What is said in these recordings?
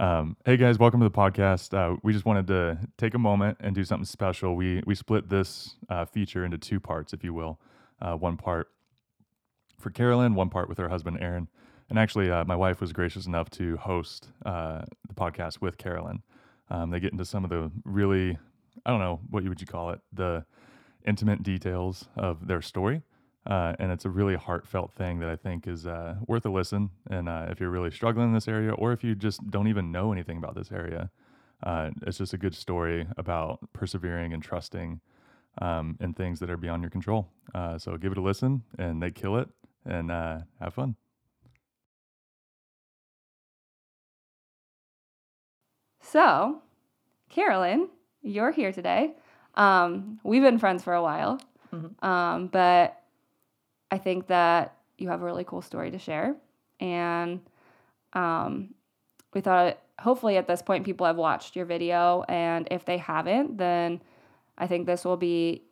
Um, hey guys, welcome to the podcast. Uh, we just wanted to take a moment and do something special. We we split this uh, feature into two parts, if you will. Uh, one part for Carolyn, one part with her husband Aaron. And actually, uh, my wife was gracious enough to host uh, the podcast with Carolyn. Um, they get into some of the really, I don't know, what would you call it, the intimate details of their story. Uh, and it's a really heartfelt thing that I think is uh, worth a listen. And uh, if you're really struggling in this area, or if you just don't even know anything about this area, uh, it's just a good story about persevering and trusting um, in things that are beyond your control. Uh, so give it a listen, and they kill it, and uh, have fun. So, Carolyn, you're here today. Um, we've been friends for a while, Mhm. um, but I think that you have a really cool story to share. And um, we thought hopefully at this point people have watched your video. And if they haven't, then I think this will be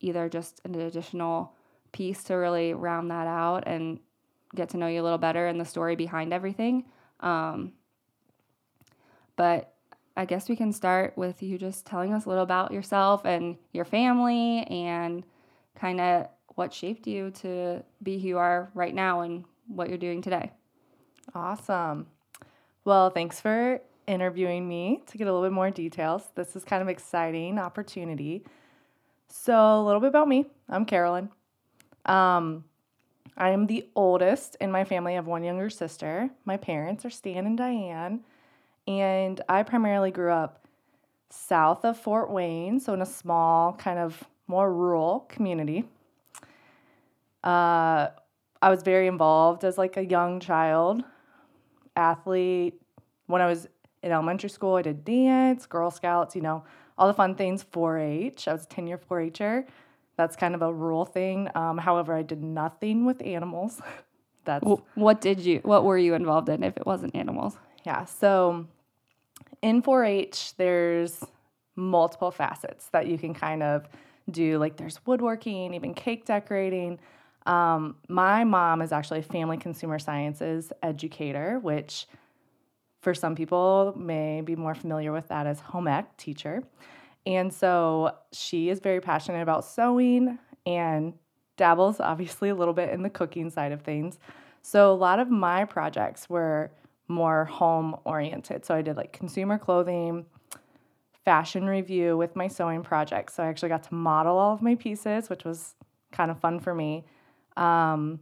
either just an additional piece to really round that out and get to know you a little better and the story behind everything. Um, but I guess we can start with you just telling us a little about yourself and your family and kind of what shaped you to be who you are right now and what you're doing today. Awesome. Well, thanks for interviewing me to get a little bit more details. This is kind of exciting opportunity. So, a little bit about me. I'm Carolyn. Um, I am the oldest in my family. I have one younger sister. My parents are Stan and Diane, and I primarily grew up south of Fort Wayne, so in a small, kind of more rural community. Uh, I was very involved as like a young child, athlete. When I was in elementary school, I did dance, Girl Scouts, you know, all the fun things. 4-H. I was a 10-year 4-H'er. That's kind of a rural thing. Um, however, I did nothing with animals. That's Wh- What did you, what were you involved in if it wasn't animals? yeah. So in 4-H, there's multiple facets that you can kind of do. Like there's woodworking, even cake decorating. Um, my mom is actually a family consumer sciences educator, which for some people may be more familiar with that as home ec teacher. And so she is very passionate about sewing and dabbles obviously a little bit in the cooking side of things. So a lot of my projects were more home oriented. So I did like consumer clothing, fashion review with my sewing projects. So I actually got to model all of my pieces, which was kind of fun for me. Um,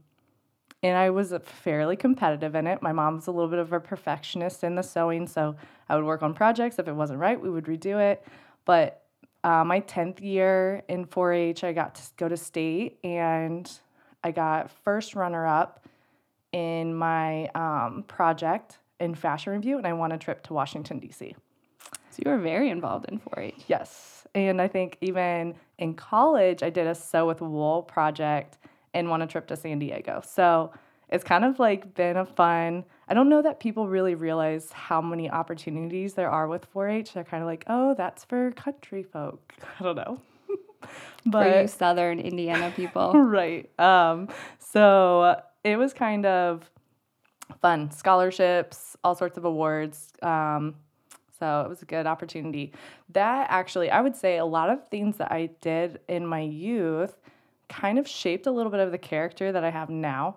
and I was fairly competitive in it. My mom's a little bit of a perfectionist in the sewing, so I would work on projects. If it wasn't right, we would redo it. But uh, my 10th year in 4 H, I got to go to state and I got first runner up in my um, project in fashion review, and I won a trip to Washington, D.C. So you were very involved in 4 H. Yes. And I think even in college, I did a sew with wool project and won a trip to San Diego. So it's kind of like been a fun. I don't know that people really realize how many opportunities there are with 4 H. They're kind of like, oh, that's for country folk. I don't know. For you but Southern Indiana people. right. Um, so it was kind of fun. Scholarships, all sorts of awards. Um, so it was a good opportunity. That actually, I would say a lot of things that I did in my youth kind of shaped a little bit of the character that I have now.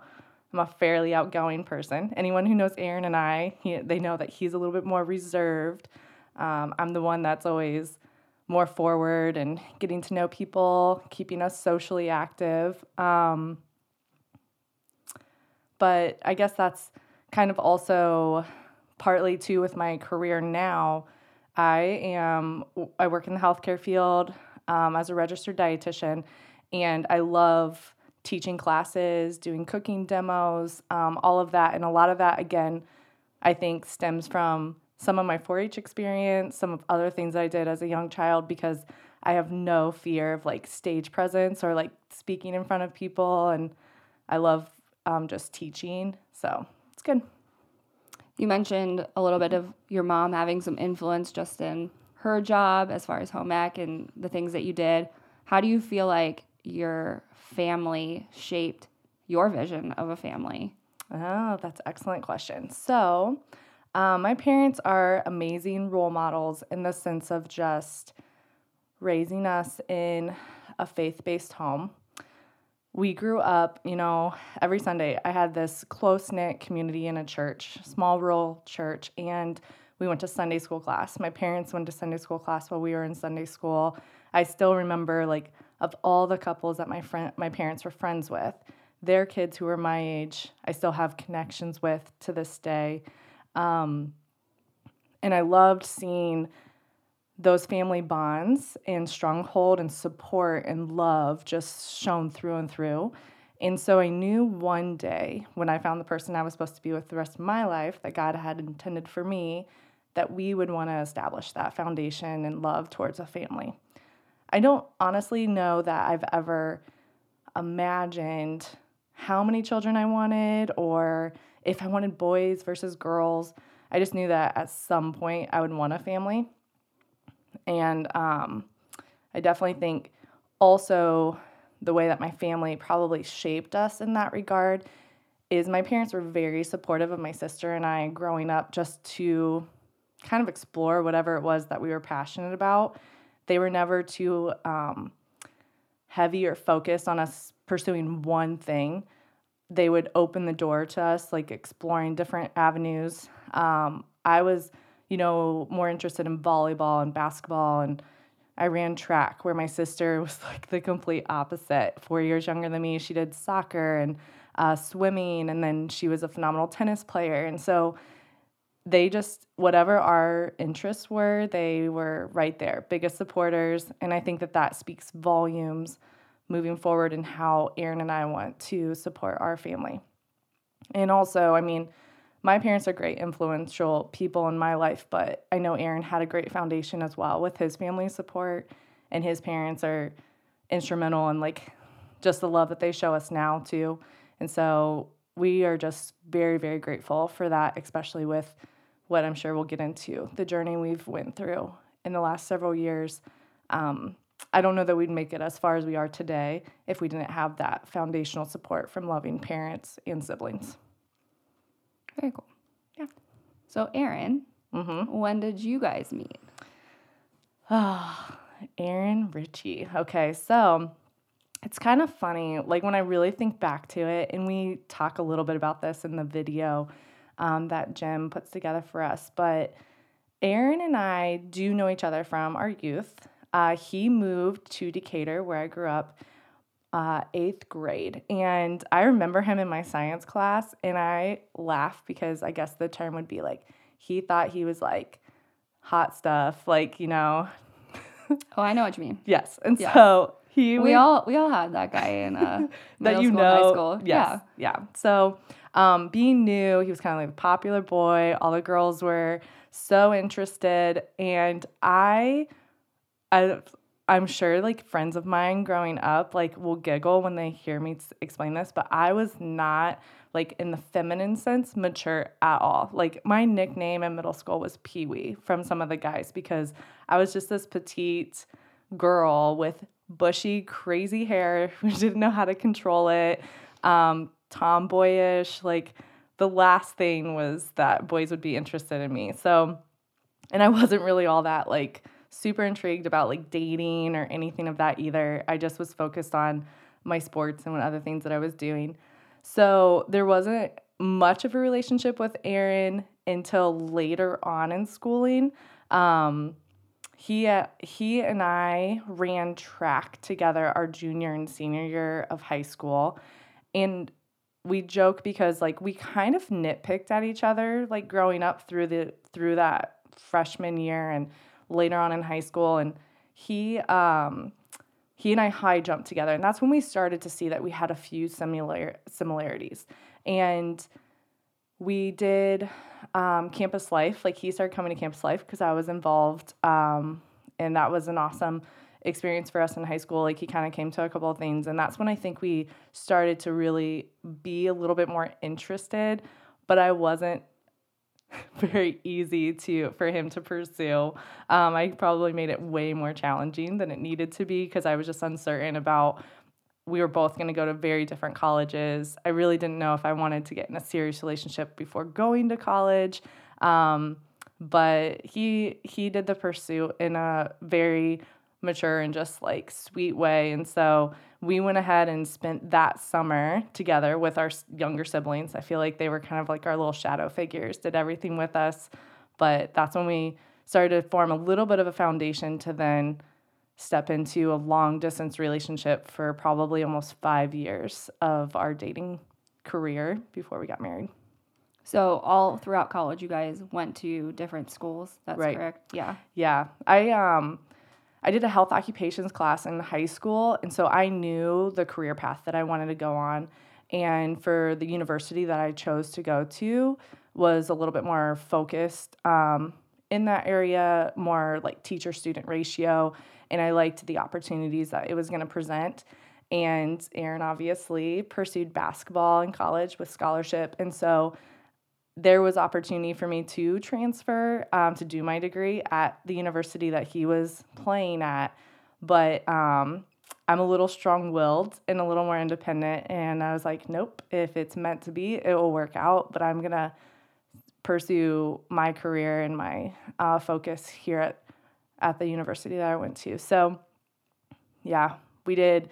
I'm a fairly outgoing person. Anyone who knows Aaron and I, he, they know that he's a little bit more reserved. Um, I'm the one that's always more forward and getting to know people, keeping us socially active. Um, but I guess that's kind of also partly too with my career now. I am I work in the healthcare field um, as a registered dietitian, and I love teaching classes, doing cooking demos, um, all of that, and a lot of that again, I think stems from some of my 4-H experience, some of other things I did as a young child because I have no fear of like stage presence or like speaking in front of people, and I love um, just teaching, so it's good. You mentioned a little bit of your mom having some influence just in her job as far as home ec and the things that you did. How do you feel like your family shaped your vision of a family? Oh, that's excellent question. So, Um, my parents are amazing role models in the sense of just raising us in a faith based home. We grew up, you know, every Sunday I had this close knit community in a church, small rural church, and we went to Sunday school class. My parents went to Sunday school class while we were in Sunday school. I still remember like of all the couples that my friend my parents were friends with, their kids who were my age, I still have connections with to this day. Um, and I loved seeing those family bonds and stronghold and support and love just shown through and through. And so I knew one day when I found the person I was supposed to be with the rest of my life that God had intended for me that we would want to establish that foundation and love towards a family. I don't honestly know that I've ever imagined how many children I wanted or if I wanted boys versus girls. I just knew that at some point I would want a family. And um, I definitely think also the way that my family probably shaped us in that regard is my parents were very supportive of my sister and I growing up just to kind of explore whatever it was that we were passionate about. They were never too um, heavy or focused on us pursuing one thing. They would open the door to us, like exploring different avenues. Um, I was you know, more interested in volleyball and basketball and I ran track where my sister was like the complete opposite. Four years younger than me, she did soccer and uh, swimming, and then she was a phenomenal tennis player. And so they just, whatever our interests were, they were right there, biggest supporters. And I think that that speaks volumes moving forward in how Aaron and I want to support our family. And also, I mean, my parents are great influential people in my life, but I know Aaron had a great foundation as well with his family support, and his parents are instrumental in like just the love that they show us now too. And so we are just very very grateful for that, especially with what I'm sure we'll get into the journey we've went through in the last several years. Um, I don't know that we'd make it as far as we are today if we didn't have that foundational support from loving parents and siblings. Very cool. Yeah. So, Aaron, Mm-hmm. when did you guys meet? Ah, Aaron Ritchie. Okay, so it's kind of funny. Like when I really think back to it, and we talk a little bit about this in the video um, that Jim puts together for us, but Aaron and I do know each other from our youth. Uh, he moved to Decatur, where I grew up, uh, eighth grade. And I remember him in my science class, and I laugh because I guess the term would be like, he thought he was like hot stuff, like, you know. Oh, I know what you mean. yes. And Yes. so he We all we all had that guy in uh, that you school, know. high school. Yes. Yeah. So um, being new, he was kind of like a popular boy. All the girls were so interested. And I, I, I'm sure like friends of mine growing up like will giggle when they hear me explain this, but I was not like in the feminine sense mature at all. Like my nickname in middle school was Pee Wee from some of the guys because I was just this petite girl with bushy, crazy hair who didn't know how to control it, um, tomboyish. Like the last thing was that boys would be interested in me. So, and I wasn't really all that like super intrigued about like dating or anything of that either. I just was focused on my sports and what other things that I was doing. So there wasn't much of a relationship with Aaron until later on in schooling. Um, he uh, he and I ran track together our junior and senior year of high school, and we joke because like we kind of nitpicked at each other like growing up through the through that freshman year and later on in high school. And he um he and I high jumped together. And that's when we started to see that we had a few similar similarities. And we did um, campus life. Like he started coming to campus life because I was involved um, and that was an awesome experience for us in high school like he kind of came to a couple of things and that's when I think we started to really be a little bit more interested but I wasn't very easy to for him to pursue. Um, I probably made it way more challenging than it needed to be because I was just uncertain about. We were both going to go to very different colleges. I really didn't know if I wanted to get in a serious relationship before going to college. Um, but he he did the pursuit in a very mature and just like sweet way. And so we went ahead and spent that summer together with our younger siblings. I feel like they were kind of like our little shadow figures, did everything with us. But that's when we started to form a little bit of a foundation to then step into a long distance relationship for probably almost five years of our dating career before we got married. So all throughout college, you guys went to different schools. That's Right. correct. Yeah. Yeah, I um, I did a health occupations class in high school, and so I knew the career path that I wanted to go on. And for the university that I chose to go to was a little bit more focused um, in that area, more like teacher student ratio, and I liked the opportunities that it was going to present. And Aaron obviously pursued basketball in college with scholarship, and so there was opportunity for me to transfer um, to do my degree at the university that he was playing at. But um, i'm a little strong-willed and a little more independent and i was like nope if it's meant to be it will work out but i'm gonna pursue my career and my uh, focus here at, at the university that i went to. So yeah we did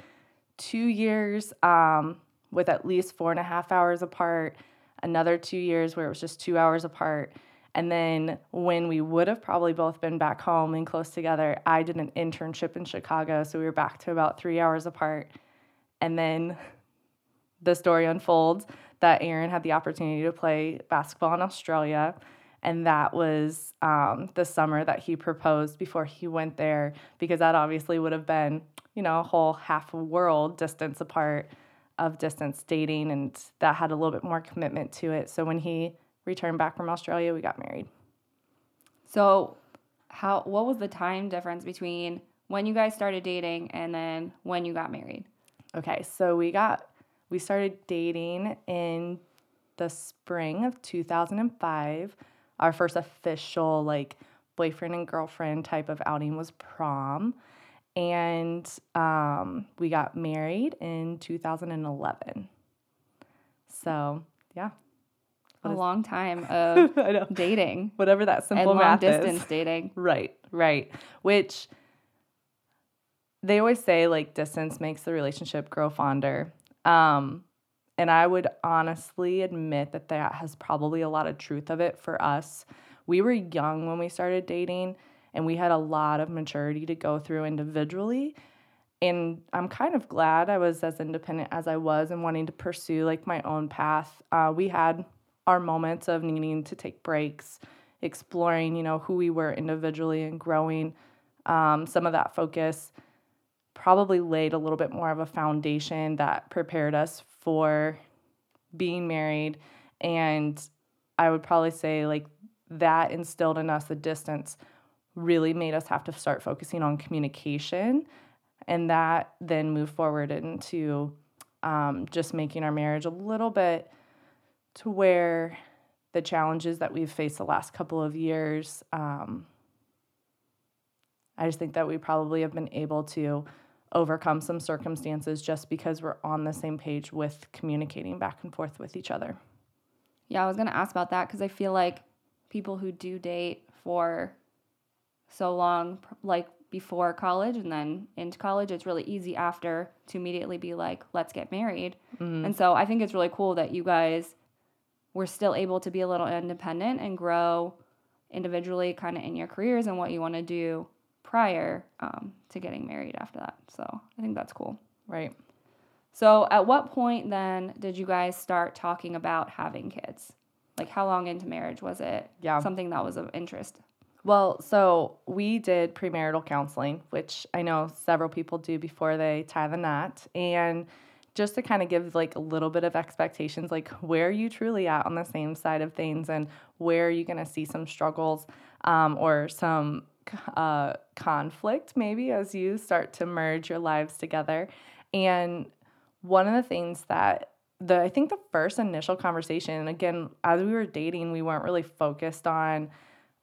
two years um, with at least four and a half hours apart another two years where it was just two hours apart. And then when we would have probably both been back home and close together, I did an internship in Chicago. So we were back to about three hours apart. And then the story unfolds that Aaron had the opportunity to play basketball in Australia. And that was um, the summer that he proposed before he went there, because that obviously would have been, you know, a whole half world distance apart of distance dating and that had a little bit more commitment to it. So when he returned back from Australia, we got married. So how what was the time difference between when you guys started dating and then when you got married? Okay, so we got we started dating in the spring of 2005. Our first official like boyfriend and girlfriend type of outing was prom and um, we got married in 2011. So yeah, A What is- long time of dating whatever that simple and simple long math distance is. dating. Right, right. Which they always say like distance makes the relationship grow fonder. Um, and I would honestly admit that that has probably a lot of truth of it for us. We were young when we started dating and we had a lot of maturity to go through individually. And I'm kind of glad I was as independent as I was and wanting to pursue like my own path. Uh, we had our moments of needing to take breaks, exploring, you know, who we were individually and growing. Um, some of that focus probably laid a little bit more of a foundation that prepared us for being married. And I would probably say, like, that instilled in us the distance really made us have to start focusing on communication. And that then moved forward into um, just making our marriage a little bit to where the challenges that we've faced the last couple of years, um, I just think that we probably have been able to overcome some circumstances just because we're on the same page with communicating back and forth with each other. Yeah, I was gonna ask about that because I feel like people who do date for so long, like before college and then into college, it's really easy after to immediately be like, let's get married. And so I think it's really cool that you guys were still able to be a little independent and grow individually, kind of in your careers and what you want to do prior um, to getting married after that. So I think that's cool. Right. So, at what point then did you guys start talking about having kids? Like, how long into marriage was it? Yeah. Something that was of interest. Well, so we did premarital counseling, which I know several people do before they tie the knot. And just to kind of give like a little bit of expectations, like where are you truly at on the same side of things and where are you going to see some struggles um, or some uh, conflict maybe as you start to merge your lives together. And one of the things that the I think the first initial conversation, again, as we were dating, we weren't really focused on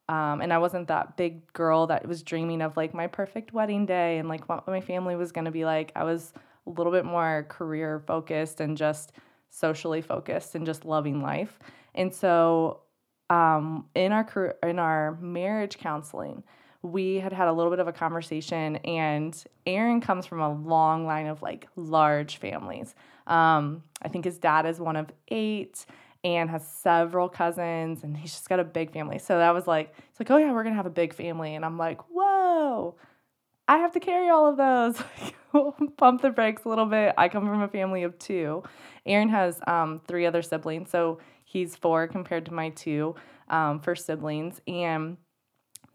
um, and I wasn't that big girl that was dreaming of like my perfect wedding day and like what my family was going to be like. I was a little bit more career focused and just socially focused and just loving life. And so um, in our car- in our marriage counseling, we had had a little bit of a conversation, and Aaron comes from a long line of like large families. Um, I think his dad is one of eight and has several cousins, and he's just got a big family. So that was like, it's like, oh yeah, we're gonna have a big family, and I'm like, whoa, I have to carry all of those. Pump the brakes a little bit. I come from a family of two. Aaron has um, three other siblings, so he's four compared to my two um, first siblings, and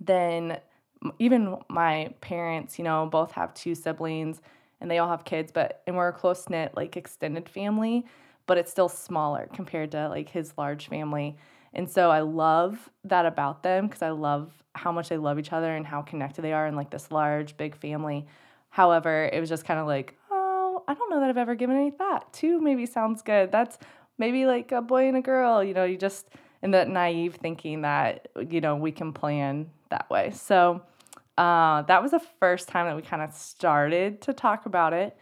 then even my parents, you know, both have two siblings and they all have kids, but and we're a close knit like extended family, but it's still smaller compared to like his large family. And so I love that about them because I love how much they love each other and how connected they are in like this large big family. However, it was just kind of like, oh, I don't know that I've ever given any thought. Two maybe sounds good. That's maybe like a boy and a girl, you know, you just in that naive thinking that, you know, we can plan that way. So uh, that was the first time that we kind of started to talk about it.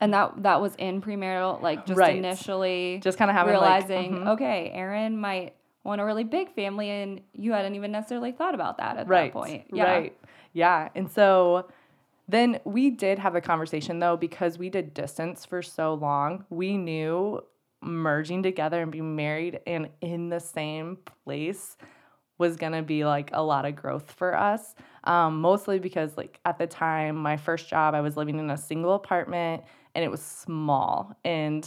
And that that was in premarital, like just Right. initially Just kind of having like, realizing, mhm. okay, Aaron might want a really big family, and you hadn't even necessarily thought about that at right, that point. Yeah. Right. Yeah. And so then we did have a conversation though, because we did distance for so long. We knew merging together and being married and in the same place was gonna be like a lot of growth for us. Um, mostly because like at the time, my first job, I was living in a single apartment and it was small. And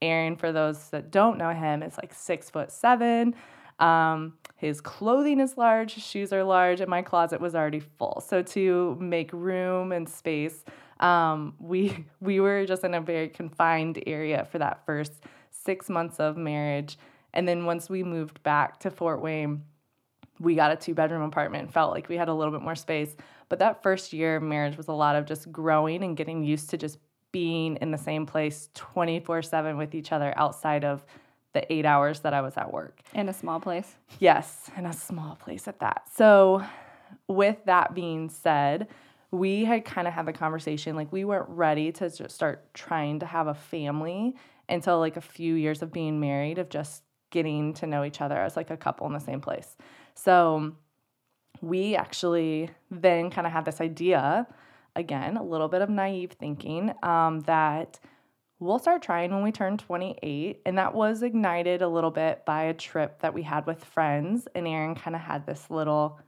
Aaron, for those that don't know him, is like six foot seven. Um, his clothing is large, his shoes are large, and my closet was already full. So to make room and space, um, we we were just in a very confined area for that first six months of marriage. And then once we moved back to Fort Wayne, we got a two bedroom apartment felt like we had a little bit more space. But that first year of marriage was a lot of just growing and getting used to just being in the same place 24 7 with each other outside of the eight hours that I was at work. In a small place. Yes, in a small place at that. So, with that being said, we had kind of had the conversation like we weren't ready to just start trying to have a family until like a few years of being married, of just getting to know each other as like a couple in the same place. So, we actually then kind of had this idea again, a little bit of naive thinking um, that we'll start trying when we turn 28. And that was ignited a little bit by a trip that we had with friends. And Aaron kind of had this little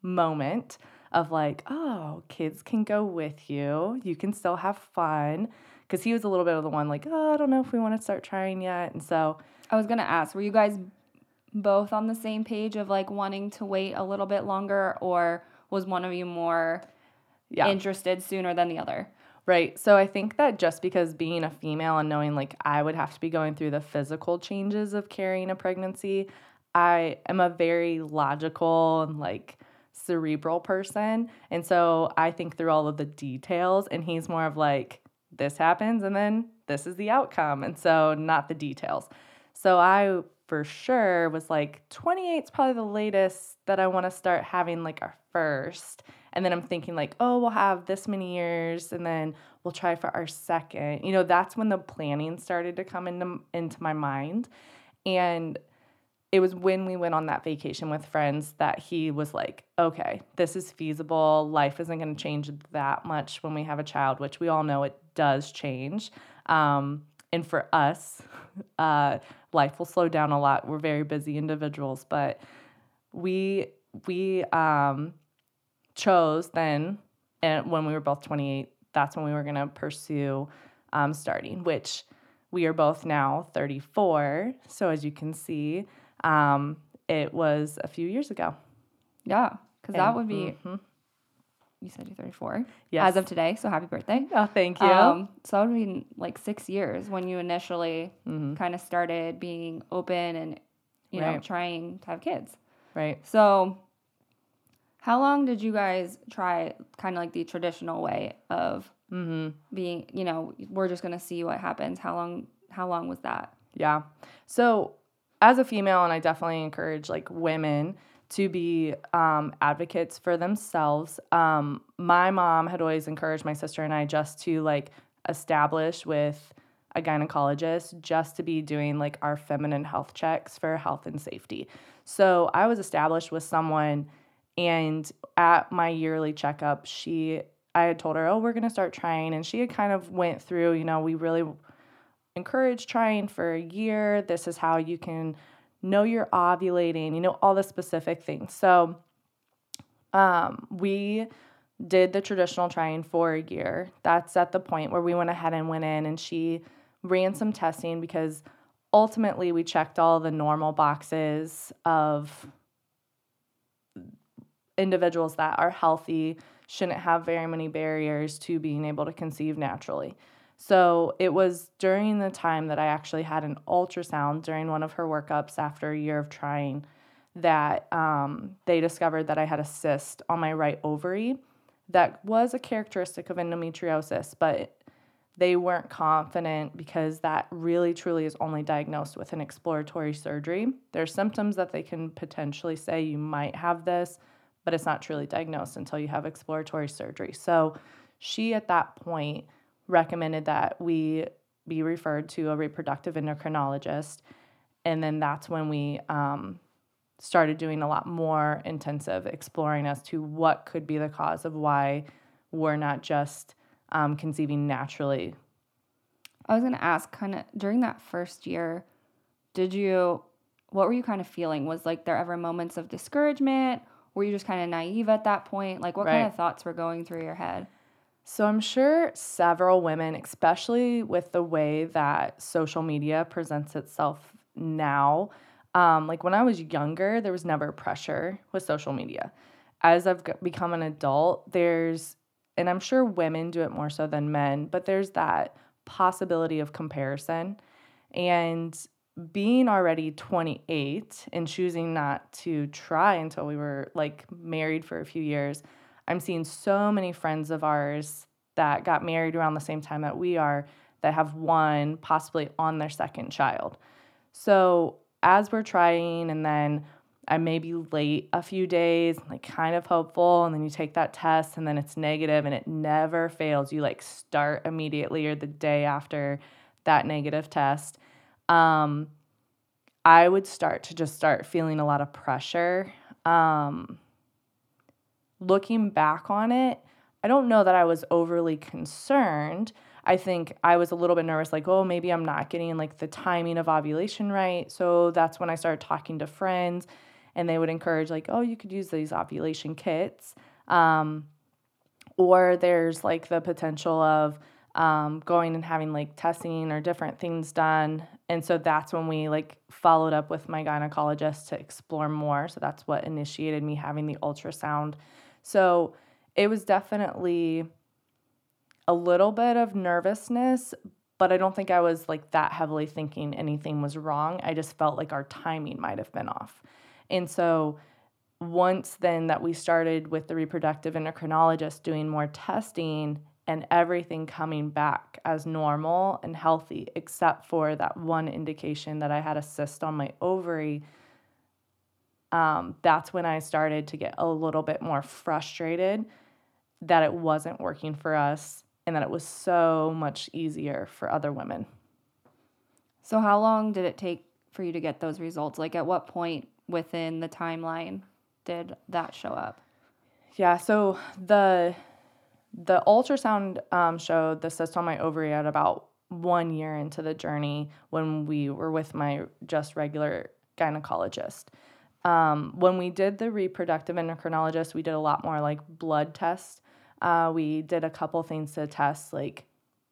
moment of like, oh, kids can go with you. You can still have fun. Because he was a little bit of the one like, oh, I don't know if we want to start trying yet. And so, I was gonna ask, were you guys both on the same page of like wanting to wait a little bit longer, or was one of you more yeah. interested sooner than the other? Right. So I think that just because being a female and knowing like I would have to be going through the physical changes of carrying a pregnancy, I am a very logical and like cerebral person. And so I think through all of the details, and he's more of like, this happens and then this is the outcome. And so not the details. So I for sure was like 28 is probably the latest that I want to start having like our first. And then I'm thinking like, oh, we'll have this many years and then we'll try for our second. You know, that's when the planning started to come into into my mind. And it was when we went on that vacation with friends that he was like, okay, this is feasible. Life isn't going to change that much when we have a child, which we all know it does change. Um, and for us, uh, life will slow down a lot. We're very busy individuals, but we we um, chose then, and when we were both 28, that's when we were going to pursue um, starting, which we are both now 34. So as you can see, um, it was a few years ago. Yeah, because that would be. mhm. You said you're 34 Yes. as of today, so happy birthday. Oh, thank you. Um, so that would be like six years when you initially Mhm. kind of started being open and you know trying to have kids. Right. So, how long did you guys try kind of like the traditional way of Mm-hmm. being? You know, we're just gonna see what happens. How long? How long was that? Yeah. So, as a female, and I definitely encourage like women to be um, advocates for themselves. Um, my mom had always encouraged my sister and I just to like establish with a gynecologist just to be doing like our feminine health checks for health and safety. So I was established with someone, and at my yearly checkup, she I had told her, "Oh, we're going to start trying," and she had kind of went through, you know, we really encourage trying for a year. This is how you can know you're ovulating, you know, all the specific things. So um, we did the traditional trying for a year. That's at the point where we went ahead and went in and she ran some testing because ultimately we checked all the normal boxes of individuals that are healthy, shouldn't have very many barriers to being able to conceive naturally. So it was during the time that I actually had an ultrasound during one of her workups after a year of trying that um, they discovered that I had a cyst on my right ovary that was a characteristic of endometriosis, but they weren't confident because that really truly is only diagnosed with an exploratory surgery. There's symptoms that they can potentially say you might have this, but it's not truly diagnosed until you have exploratory surgery. So she at that point recommended that we be referred to a reproductive endocrinologist. And then that's when we um, started doing a lot more intensive exploring as to what could be the cause of why we're not just um, conceiving naturally. I was going to ask kind of during that first year, did you, what were you kind of feeling? Was like there ever moments of discouragement? Were you just kind of naive at that point? Like what right. kind of thoughts were going through your head? So I'm sure several women, especially with the way that social media presents itself now, um, like when I was younger, there was never pressure with social media. As I've become an adult, there's, and I'm sure women do it more so than men, but there's that possibility of comparison. And being already 28 and choosing not to try until we were like married for a few years, I'm seeing so many friends of ours that got married around the same time that we are that have one, possibly on their second child. So as we're trying and then I may be late a few days, like kind of hopeful, and then you take that test and then it's negative and it never fails. You like start immediately or the day after that negative test. Um, I would start to just start feeling a lot of pressure. Um, looking back on it, I don't know that I was overly concerned I think I was a little bit nervous, like, oh, maybe I'm not getting like the timing of ovulation right. So that's when I started talking to friends, and they would encourage, like, oh, you could use these ovulation kits. Um, or there's like the potential of um, going and having like testing or different things done. And so that's when we like followed up with my gynecologist to explore more. So that's what initiated me having the ultrasound. So it was definitely a little bit of nervousness, but I don't think I was like that heavily thinking anything was wrong. I just felt like our timing might have been off. And so once then that we started with the reproductive endocrinologist doing more testing and everything coming back as normal and healthy, except for that one indication that I had a cyst on my ovary, um, that's when I started to get a little bit more frustrated that it wasn't working for us and that it was so much easier for other women. So, how long did it take for you to get those results? Like, at what point within the timeline did that show up? Yeah, so the the ultrasound um, showed the cyst on my ovary at about one year into the journey when we were with my just regular gynecologist. Um, when we did the reproductive endocrinologist, we did a lot more like blood tests uh, we did a couple things to test like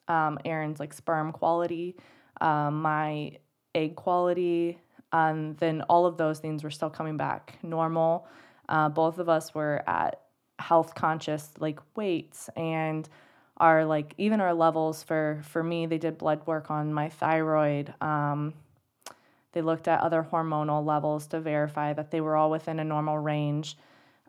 um, Aaron's like sperm quality, um, my egg quality, and then all of those things were still coming back normal. Uh, both of us were at health conscious like weights and our like even our levels for for me they did blood work on my thyroid um, they looked at other hormonal levels to verify that they were all within a normal range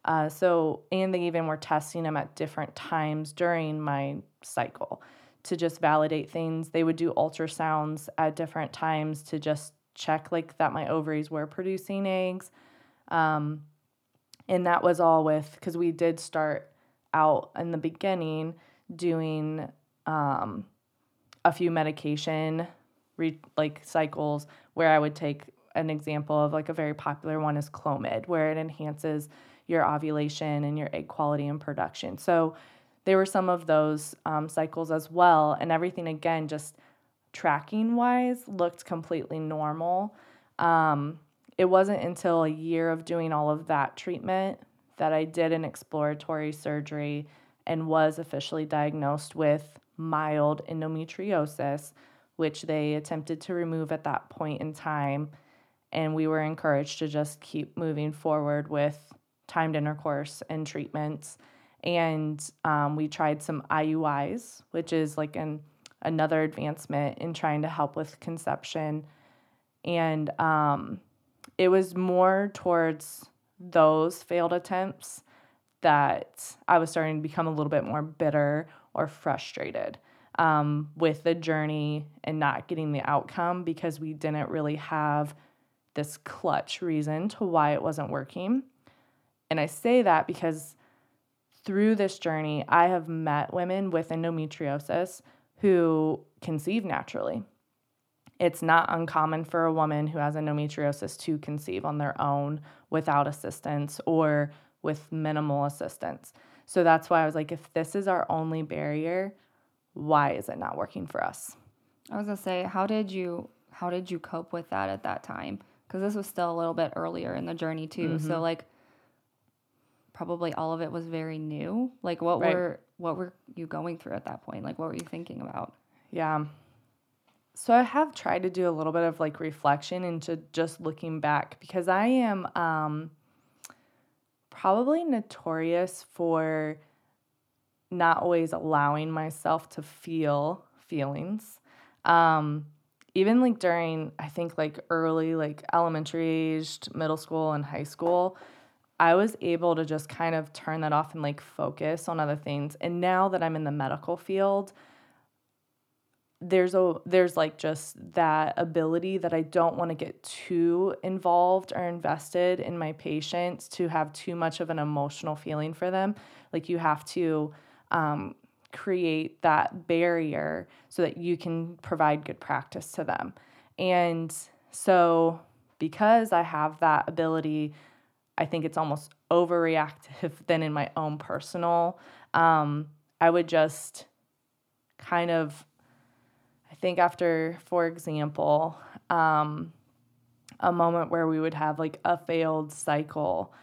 uh, so, and they even were testing them at different times during my cycle to just validate things. They would do ultrasounds at different times to just check like that my ovaries were producing eggs. Um, and that was all with because we did start out in the beginning doing um, a few medication re- like cycles where I would take an example of like a very popular one is Clomid, where it enhances your ovulation and your egg quality and production. So there were some of those um, cycles as well, and everything again just tracking wise looked completely normal. Um, it wasn't until a year of doing all of that treatment that I did an exploratory surgery and was officially diagnosed with mild endometriosis, which they attempted to remove at that point in time. And we were encouraged to just keep moving forward with timed intercourse and treatments. And um, we tried some IUIs, which is like an another advancement in trying to help with conception. And um, it was more towards those failed attempts that I was starting to become a little bit more bitter or frustrated um, with the journey and not getting the outcome because we didn't really have this clutch reason to why it wasn't working. And I say that because through this journey, I have met women with endometriosis who conceive naturally. It's not uncommon for a woman who has endometriosis to conceive on their own without assistance or with minimal assistance. So that's why I was like, if this is our only barrier, why is it not working for us? I was gonna say, how did you how did you cope with that at that time? Because this was still a little bit earlier in the journey too. Mm-hmm. So like, probably all of it was very new. Like, what right. were what were you going through at that point? Like, what were you thinking about? Yeah. So I have tried to do a little bit of like reflection into just looking back because I am um probably notorious for not always allowing myself to feel feelings. Um, even like during, I think like early, like elementary aged, middle school, and high school, I was able to just kind of turn that off and like focus on other things. And now that I'm in the medical field, there's a there's like just that ability that I don't want to get too involved or invested in my patients to have too much of an emotional feeling for them. Like you have to um, create that barrier so that you can provide good practice to them. And so because I have that ability, I think it's almost overreactive than in my own personal. Um, I would just kind of think after, for example, um, a moment where we would have like a failed cycle,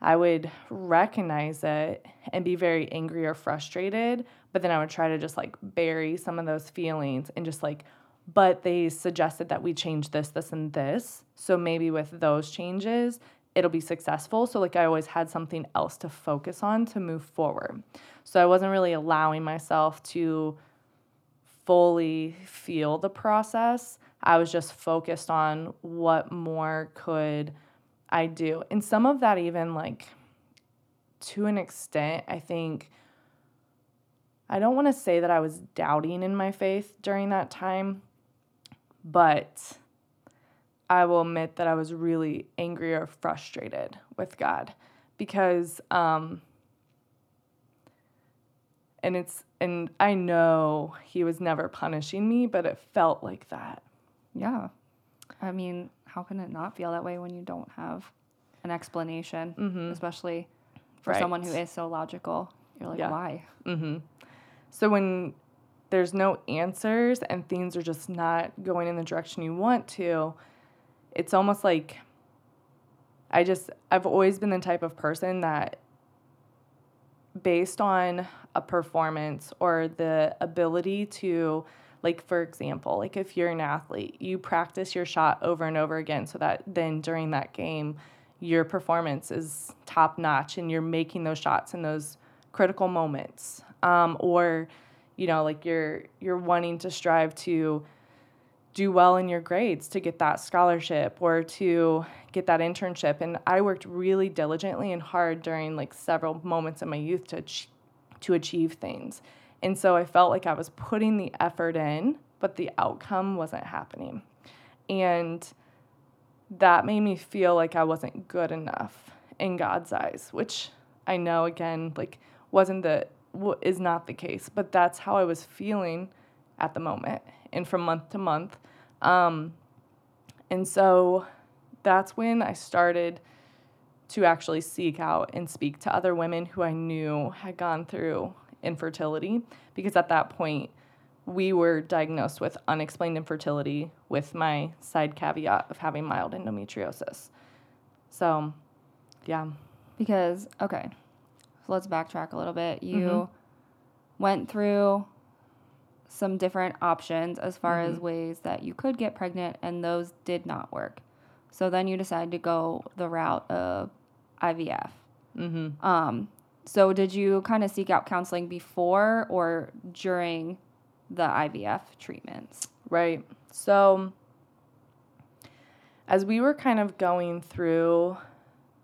I would recognize it and be very angry or frustrated, but then I would try to just like bury some of those feelings and just like, but they suggested that we change this, this, and this. So maybe with those changes, it'll be successful. So, like, I always had something else to focus on to move forward. So, I wasn't really allowing myself to fully feel the process. I was just focused on what more could I do. And some of that, even like to an extent, I think I don't want to say that I was doubting in my faith during that time, but I will admit that I was really angry or frustrated with God because um, and it's and I know he was never punishing me, but it felt like that. Yeah. I mean, how can it not feel that way when you don't have an explanation, mm-hmm. especially for right. someone who is so logical? You're like, yeah. why? Mm-hmm. So when there's no answers and things are just not going in the direction you want to, it's almost like I just I've always been the type of person that based on a performance or the ability to like for example like if you're an athlete you practice your shot over and over again so that then during that game your performance is top notch and you're making those shots in those critical moments. Um, or you know like you're you're wanting to strive to do well in your grades to get that scholarship or to get that internship. And I worked really diligently and hard during like several moments in my youth to ach- to achieve things. And so I felt like I was putting the effort in, but the outcome wasn't happening. And that made me feel like I wasn't good enough in God's eyes, which I know again like wasn't the is not the case, but that's how I was feeling at the moment and from month to month. Um, And so that's when I started to actually seek out and speak to other women who I knew had gone through infertility because at that point we were diagnosed with unexplained infertility with my side caveat of having mild endometriosis. So, yeah. Because, okay, so let's backtrack a little bit. You went through some different options as far as ways that you could get pregnant, and those did not work. So then you decided to go the route of IVF. Mm-hmm. Um, so did you kind of seek out counseling before or during the IVF treatments? Right. So, as we were kind of going through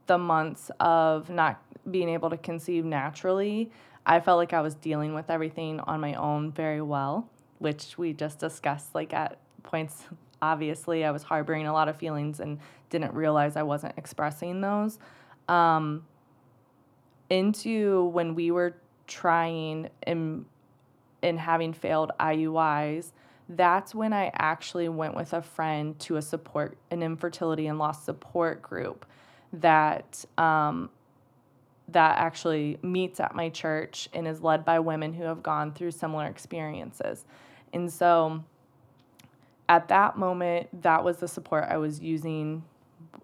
the months of not being able to conceive naturally, I felt like I was dealing with everything on my own very well, which we just discussed. Like at points, obviously, I was harboring a lot of feelings and didn't realize I wasn't expressing those. Um, into when we were trying and and having failed IUIs, that's when I actually went with a friend to a support, an infertility and loss support group that um, that actually meets at my church and is led by women who have gone through similar experiences. And so at that moment, that was the support I was using.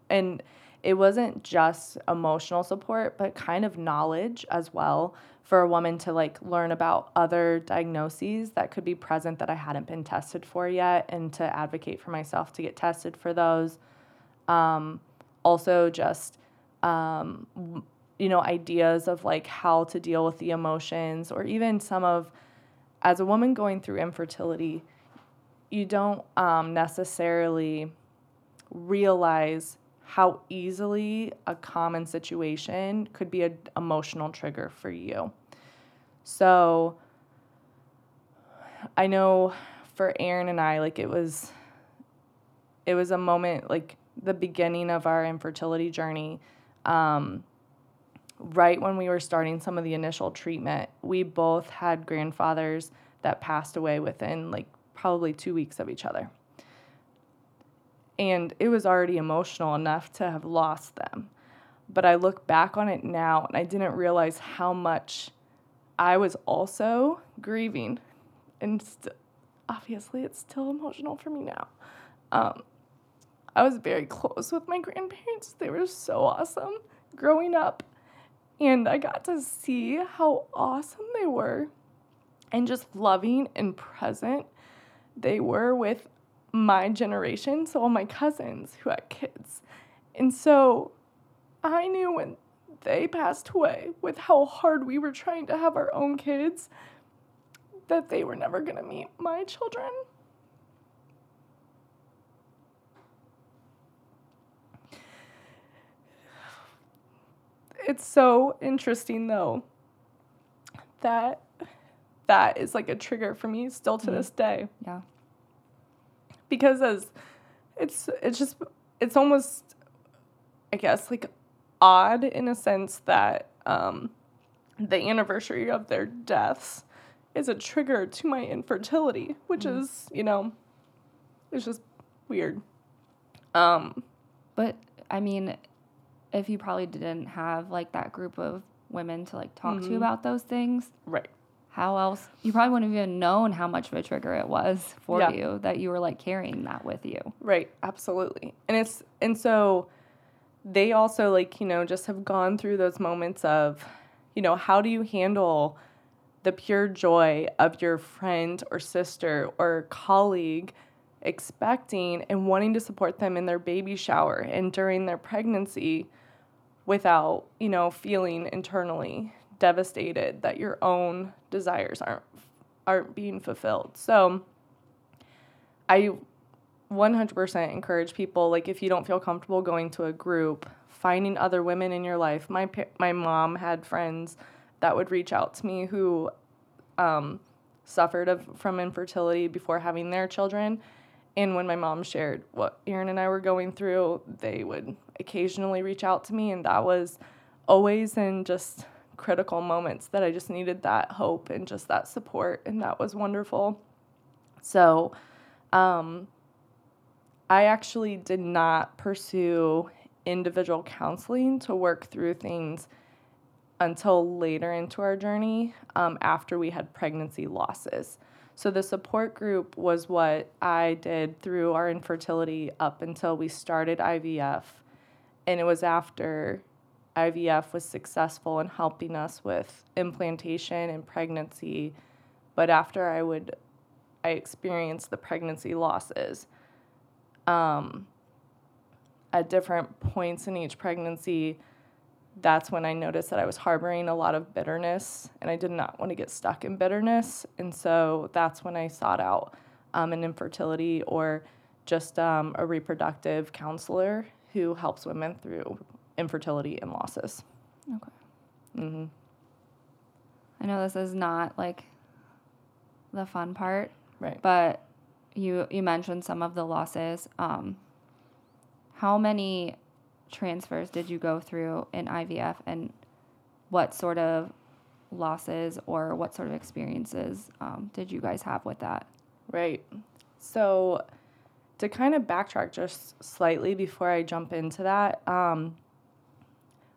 And it wasn't just emotional support, but kind of knowledge as well for a woman to like learn about other diagnoses that could be present that I hadn't been tested for yet and to advocate for myself to get tested for those. Um, also, just, um, you know, ideas of like how to deal with the emotions or even some of, as a woman going through infertility, you don't um, necessarily realize how easily a common situation could be an emotional trigger for you. So I know for Aaron and I, like it was it was a moment like the beginning of our infertility journey. Um, right when we were starting some of the initial treatment, we both had grandfathers that passed away within like probably two weeks of each other. And it was already emotional enough to have lost them. But I look back on it now and I didn't realize how much I was also grieving. And st- obviously, it's still emotional for me now. Um, I was very close with my grandparents. They were so awesome growing up. And I got to see how awesome they were and just loving and present they were with my generation, so all my cousins who had kids. And so I knew when they passed away, with how hard we were trying to have our own kids, that they were never going to meet my children. It's so interesting though that that is like a trigger for me still to this day Yeah. because as it's it's just it's almost I guess like odd in a sense that um, the anniversary of their deaths is a trigger to my infertility, which is you know, it's just weird. Um, But I mean, if you probably didn't have like that group of women to like talk to mm-hmm. about those things, right. how else? You probably wouldn't have even known how much of a trigger it was for Yeah. you that you were like carrying that with you. Right, absolutely. And it's and so they also like, you know, just have gone through those moments of, you know, how do you handle the pure joy of your friend or sister or colleague expecting and wanting to support them in their baby shower and during their pregnancy without, you know, feeling internally devastated that your own desires aren't aren't being fulfilled. So I 100% encourage people like if you don't feel comfortable going to a group finding other women in your life my my mom had friends that would reach out to me who um, suffered of, from infertility before having their children and when my mom shared what Aaron and I were going through they would occasionally reach out to me and that was always in just critical moments that I just needed that hope and just that support and that was wonderful so um, I actually did not pursue individual counseling to work through things until later into our journey um, after we had pregnancy losses. So the support group was what I did through our infertility up until we started IVF. And it was after IVF was successful in helping us with implantation and pregnancy. But after I would I experienced the pregnancy losses. Um, at different points in each pregnancy, that's when I noticed that I was harboring a lot of bitterness and I did not want to get stuck in bitterness. And so that's when I sought out um, an infertility or just um, a reproductive counselor who helps women through infertility and losses. Okay. Mm-hmm. I know this is not like the fun part, right? But you you mentioned some of the losses. Um, how many transfers did you go through in IVF and what sort of losses or what sort of experiences um, did you guys have with that? Right. So, to kind of backtrack just slightly before I jump into that, um,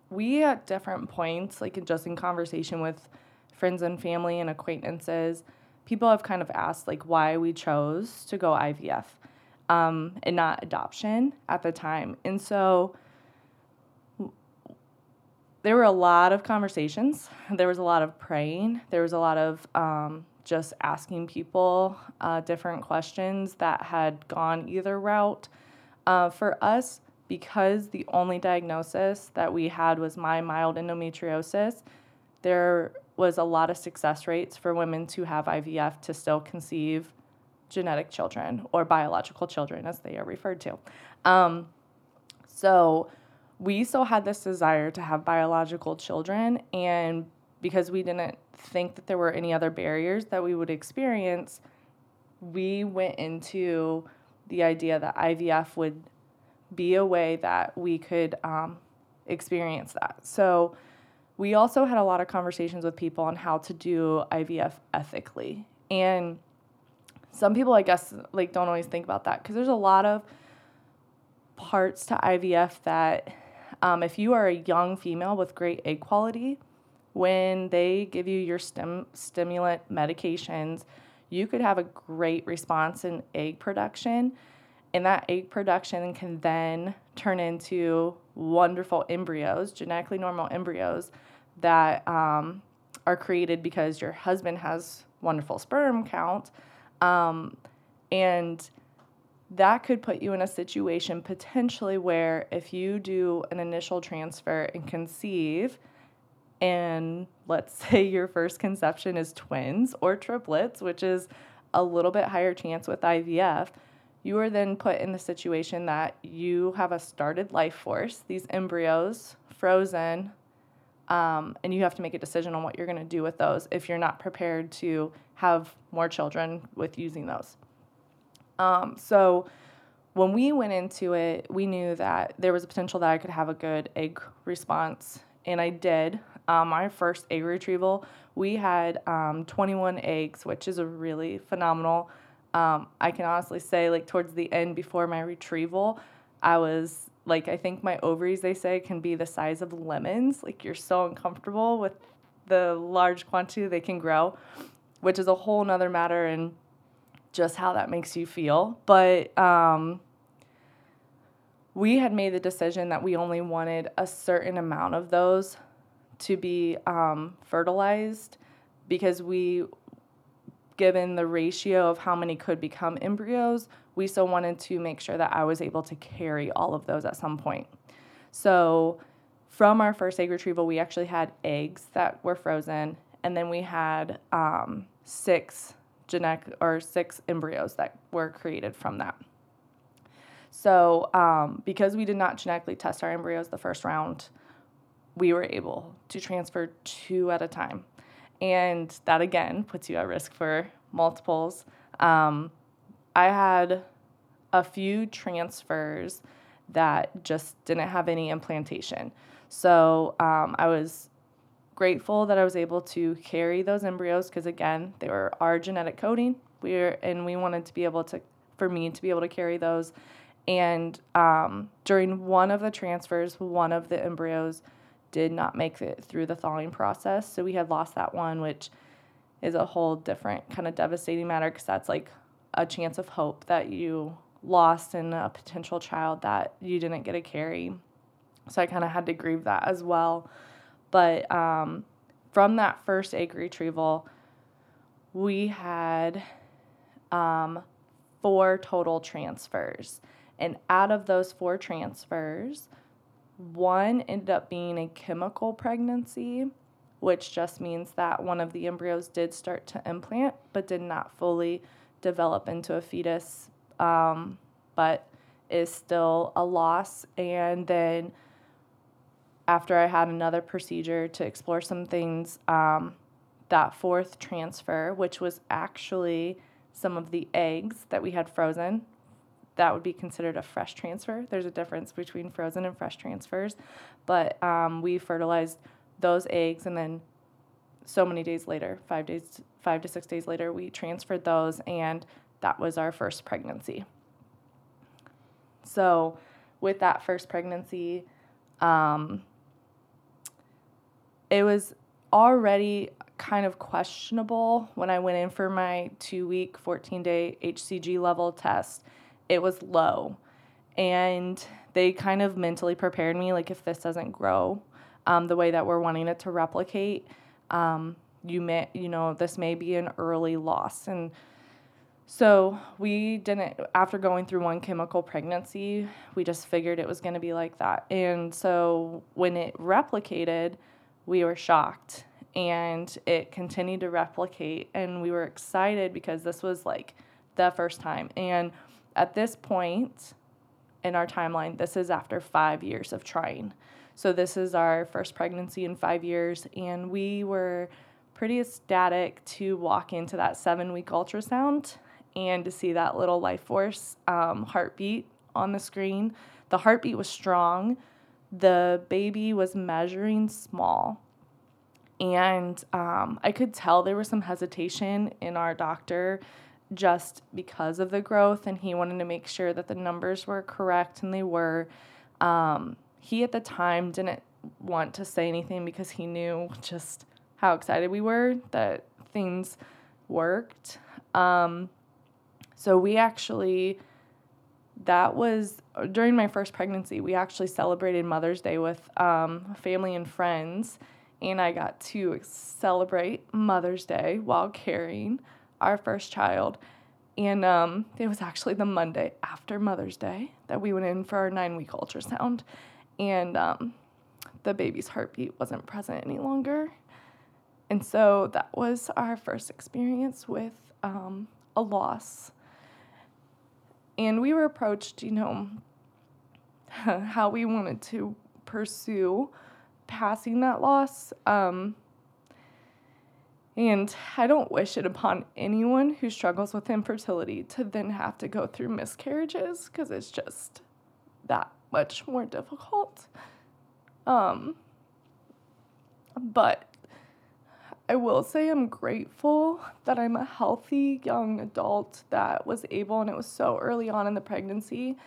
we at different points, like just in conversation with friends and family and acquaintances, people have kind of asked like why we chose to go IVF um, and not adoption at the time. And so there were a lot of conversations. There was a lot of praying. There was a lot of um, just asking people uh, different questions that had gone either route. Uh, for us, because the only diagnosis that we had was my mild endometriosis, there was a lot of success rates for women to have IVF to still conceive genetic children or biological children, as they are referred to. Um, so we still had this desire to have biological children, and because we didn't think that there were any other barriers that we would experience, we went into the idea that IVF would be a way that we could um, experience that. So we also had a lot of conversations with people on how to do IVF ethically. And some people, I guess, like don't always think about that because there's a lot of parts to IVF that um, if you are a young female with great egg quality, when they give you your stim- stimulant medications, you could have a great response in egg production. And that egg production can then turn into wonderful embryos, genetically normal embryos that um, are created because your husband has wonderful sperm count. Um, and that could put you in a situation potentially where if you do an initial transfer and conceive, and let's say your first conception is twins or triplets, which is a little bit higher chance with IVF, you are then put in the situation that you have a started life force, these embryos frozen, um, and you have to make a decision on what you're going to do with those if you're not prepared to have more children with using those. Um, so when we went into it, we knew that there was a potential that I could have a good egg response, and I did. Um, my first egg retrieval, we had um, 21 eggs, which is a really phenomenal. Um, I can honestly say, like towards the end before my retrieval, I was like, I think my ovaries, they say, can be the size of lemons. Like you're so uncomfortable with the large quantity they can grow, which is a whole nother matter. And just how that makes you feel. But um, we had made the decision that we only wanted a certain amount of those to be um, fertilized because we, given the ratio of how many could become embryos, we still wanted to make sure that I was able to carry all of those at some point. So, from our first egg retrieval, we actually had eggs that were frozen, and then we had um, six genetic or six embryos that were created from that. So, um, because we did not genetically test our embryos the first round, we were able to transfer two at a time. And that again puts you at risk for multiples. Um, I had a few transfers that just didn't have any implantation. So um, I was grateful that I was able to carry those embryos because again, they were our genetic coding. We are and we wanted to be able to for me to be able to carry those And um, during one of the transfers, one of the embryos did not make it through the thawing process. So we had lost that one, which is a whole different kind of devastating matter because that's like a chance of hope that you lost in a potential child that you didn't get to carry. So I kind of had to grieve that as well. But um, from that first egg retrieval, we had um, four total transfers. And out of those four transfers, one ended up being a chemical pregnancy, which just means that one of the embryos did start to implant but did not fully develop into a fetus, um, but is still a loss. And then after I had another procedure to explore some things, um, that fourth transfer, which was actually some of the eggs that we had frozen, that would be considered a fresh transfer. There's a difference between frozen and fresh transfers, but um, we fertilized those eggs and then so many days later, five days, five to six days later, we transferred those, and that was our first pregnancy. So, with that first pregnancy, um, it was already kind of questionable when I went in for my two week, 14 day HCG level test. It was low. And they kind of mentally prepared me like, if this doesn't grow um, the way that we're wanting it to replicate, um, you may, you know, this may be an early loss. And so we didn't, after going through one chemical pregnancy, we just figured it was going to be like that. And so when it replicated, we were shocked and it continued to replicate and we were excited because this was like the first time and at this point in our timeline this is after five years of trying. So this is our first pregnancy in five years and we were pretty ecstatic to walk into that seven week ultrasound and to see that little life force um, heartbeat on the screen. The heartbeat was strong. The baby was measuring small. And um, I could tell there was some hesitation in our doctor just because of the growth, and he wanted to make sure that the numbers were correct, and they were. Um, he at the time didn't want to say anything because he knew just how excited we were that things worked. Um, so we actually, that was during my first pregnancy, we actually celebrated Mother's Day with um, family and friends and I got to celebrate Mother's Day while carrying our first child. And um, it was actually the Monday after Mother's Day that we went in for our nine week ultrasound. And um, the baby's heartbeat wasn't present any longer. And so that was our first experience with um, a loss. And we were approached, you know, how we wanted to pursue passing that loss. Um, and I don't wish it upon anyone who struggles with infertility to then have to go through miscarriages because it's just that much more difficult. Um, but I will say I'm grateful that I'm a healthy young adult that was able, and it was so early on in the pregnancy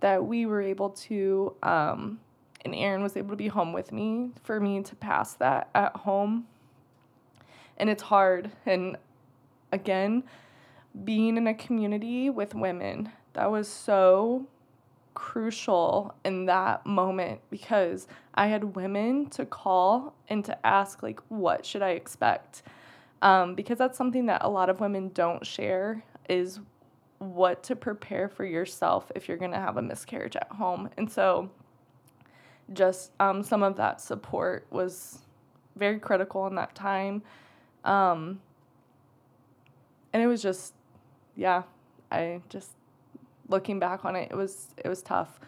that we were able to um, and Aaron was able to be home with me for me to pass that at home. And it's hard. And again, being in a community with women, that was so crucial in that moment because I had women to call and to ask, like, what should I expect? Um, because that's something that a lot of women don't share is what to prepare for yourself if you're going to have a miscarriage at home. And so just um, some of that support was very critical in that time. Um, and it was just, yeah, I just looking back on it, it was it was tough.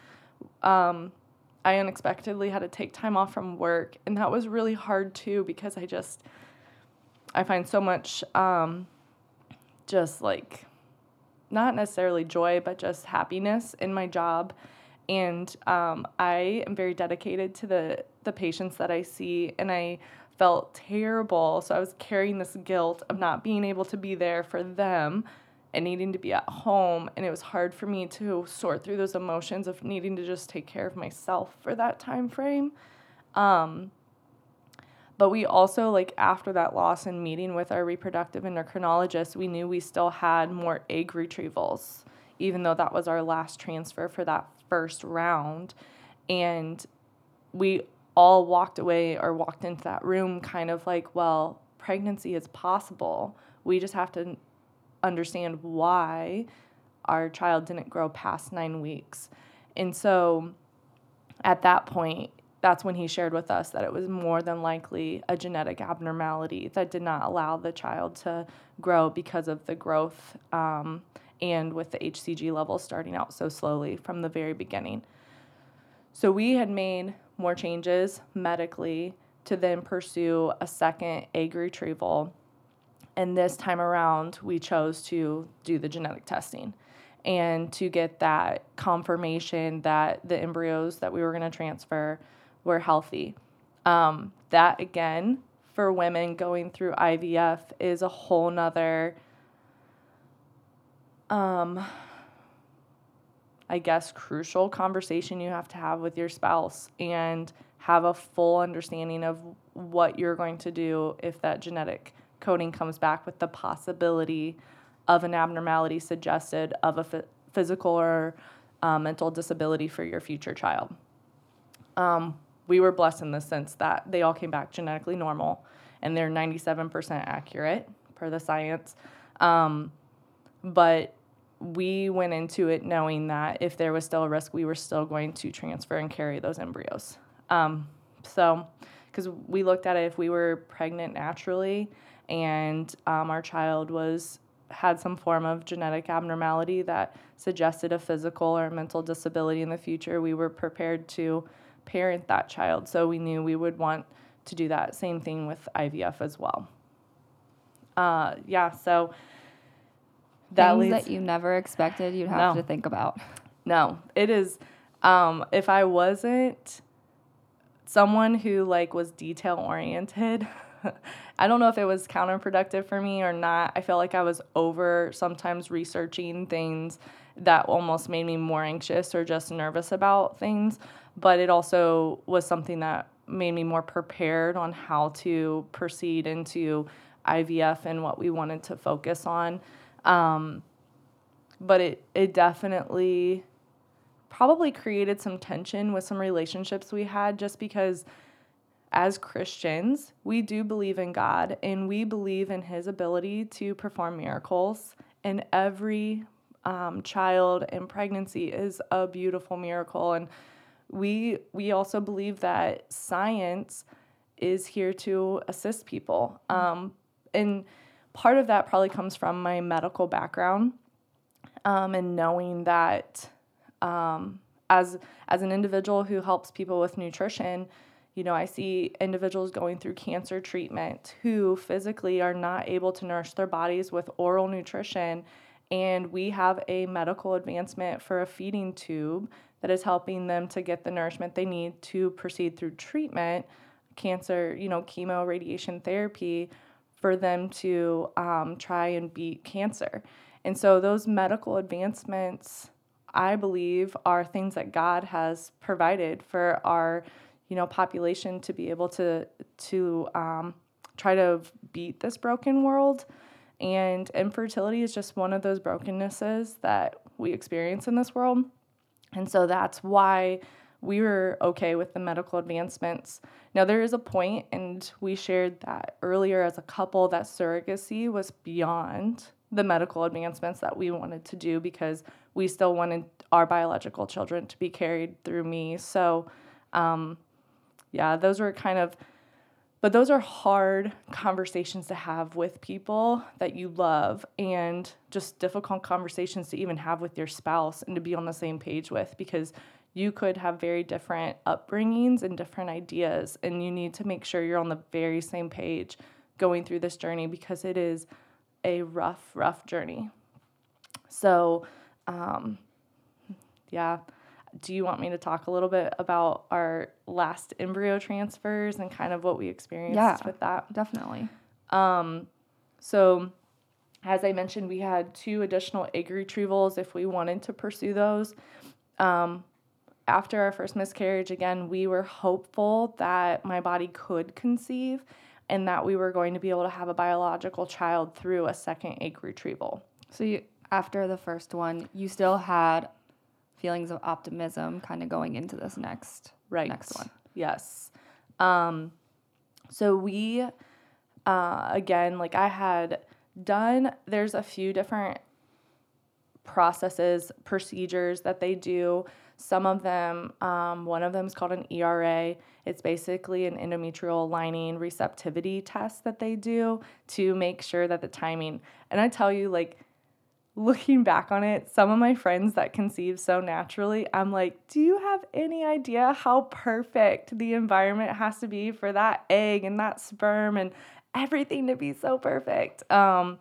Um, I unexpectedly had to take time off from work, and that was really hard too because I just I find so much um, just like not necessarily joy, but just happiness in my job and um, I am very dedicated to the the patients that I see, and I felt terrible. So I was carrying this guilt of not being able to be there for them and needing to be at home. And it was hard for me to sort through those emotions of needing to just take care of myself for that time frame. Um, but we also, like, after that loss and meeting with our reproductive endocrinologist, we knew we still had more egg retrievals, even though that was our last transfer for that first round. And we all walked away or walked into that room kind of like, well, pregnancy is possible. We just have to understand why our child didn't grow past nine weeks. And so at that point, that's when he shared with us that it was more than likely a genetic abnormality that did not allow the child to grow because of the growth um, and with the HCG levels starting out so slowly from the very beginning. So we had made more changes medically to then pursue a second egg retrieval. And this time around, we chose to do the genetic testing and to get that confirmation that the embryos that we were going to transfer were healthy. Um, that again, for women going through IVF, is a whole nother, um, I guess, crucial conversation you have to have with your spouse and have a full understanding of what you're going to do if that genetic coding comes back with the possibility of an abnormality suggested of a physical or uh, mental disability for your future child. Um, we were blessed in the sense that they all came back genetically normal and they're 97% accurate per the science. Um, but we went into it knowing that if there was still a risk, we were still going to transfer and carry those embryos. Um, so, because we looked at it if we were pregnant naturally and um, our child was had some form of genetic abnormality that suggested a physical or mental disability in the future, we were prepared to parent that child. So we knew we would want to do that same thing with IVF as well. Uh, yeah, so that things leads, that you never expected you'd have no, to think about. No, it is. Um, if I wasn't someone who like was detail oriented. I don't know if it was counterproductive for me or not. I felt like I was over sometimes researching things that almost made me more anxious or just nervous about things but it also was something that made me more prepared on how to proceed into IVF and what we wanted to focus on. Um, but it it definitely probably created some tension with some relationships we had just because as Christians, we do believe in God and we believe in his ability to perform miracles. And every um, child in pregnancy is a beautiful miracle. And we we also believe that science is here to assist people. Um, and part of that probably comes from my medical background um, and knowing that um, as as an individual who helps people with nutrition you know i see individuals going through cancer treatment who physically are not able to nourish their bodies with oral nutrition and we have a medical advancement for a feeding tube that is helping them to get the nourishment they need to proceed through treatment, cancer, you know, chemo, radiation therapy, for them to um, try and beat cancer. And so those medical advancements, I believe, are things that God has provided for our, you know, population to be able to to um, try to beat this broken world. And infertility is just one of those brokennesses that we experience in this world. And so that's why we were okay with the medical advancements. Now, there is a point, and we shared that earlier as a couple, that surrogacy was beyond the medical advancements that we wanted to do because we still wanted our biological children to be carried through me. So, um, yeah, those were kind of but those are hard conversations to have with people that you love and just difficult conversations to even have with your spouse and to be on the same page with because you could have very different upbringings and different ideas and you need to make sure you're on the very same page going through this journey because it is a rough rough journey so um, yeah do you want me to talk a little bit about our last embryo transfers and kind of what we experienced yeah, with that? Definitely. Um, so as I mentioned, we had two additional egg retrievals if we wanted to pursue those. Um, after our first miscarriage, again, we were hopeful that my body could conceive and that we were going to be able to have a biological child through a second egg retrieval. So you, after the first one, you still had feelings of optimism kind of going into this next right. next one. Yes. Um, so we uh, again, like I had done, there's a few different processes, procedures that they do. Some of them, um, one of them is called an ERA. It's basically an endometrial lining receptivity test that they do to make sure that the timing, and I tell you, like, looking back on it, some of my friends that conceive so naturally, I'm like, do you have any idea how perfect the environment has to be for that egg and that sperm and everything to be so perfect? Um,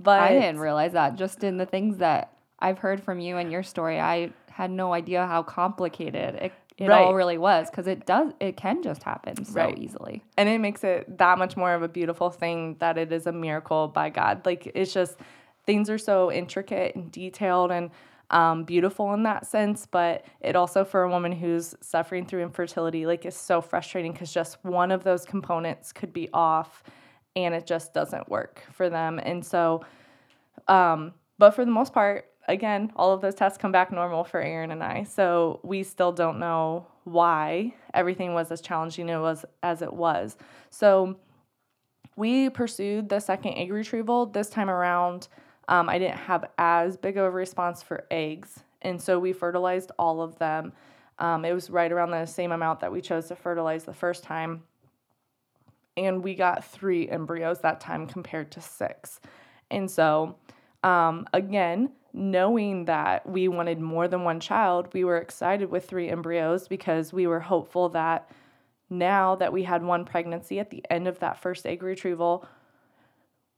but I didn't realize that just in the things that I've heard from you and your story. I had no idea how complicated it, it Right. all really was because it does it can just happen so Right. easily. and it makes it that much more of a beautiful thing that it is a miracle by God. Like it's just things are so intricate and detailed and um, beautiful in that sense, but it also for a woman who's suffering through infertility, like is so frustrating because just one of those components could be off, and it just doesn't work for them. And so, um, but for the most part, again, all of those tests come back normal for Aaron and I. So we still don't know why everything was as challenging it was as it was. So we pursued the second egg retrieval. This time around, um, I didn't have as big of a response for eggs. And so we fertilized all of them. Um, it was right around the same amount that we chose to fertilize the first time. And we got three embryos that time compared to six. And so, um, again, knowing that we wanted more than one child, we were excited with three embryos because we were hopeful that now that we had one pregnancy at the end of that first egg retrieval,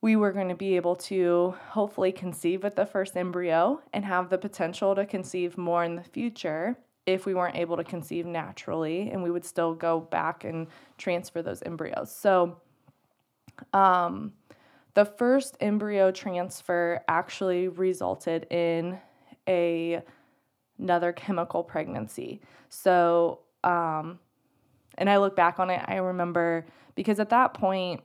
we were going to be able to hopefully conceive with the first embryo and have the potential to conceive more in the future if we weren't able to conceive naturally and we would still go back and transfer those embryos. So um the first embryo transfer actually resulted in a another chemical pregnancy. So um and I look back on it, I remember because at that point,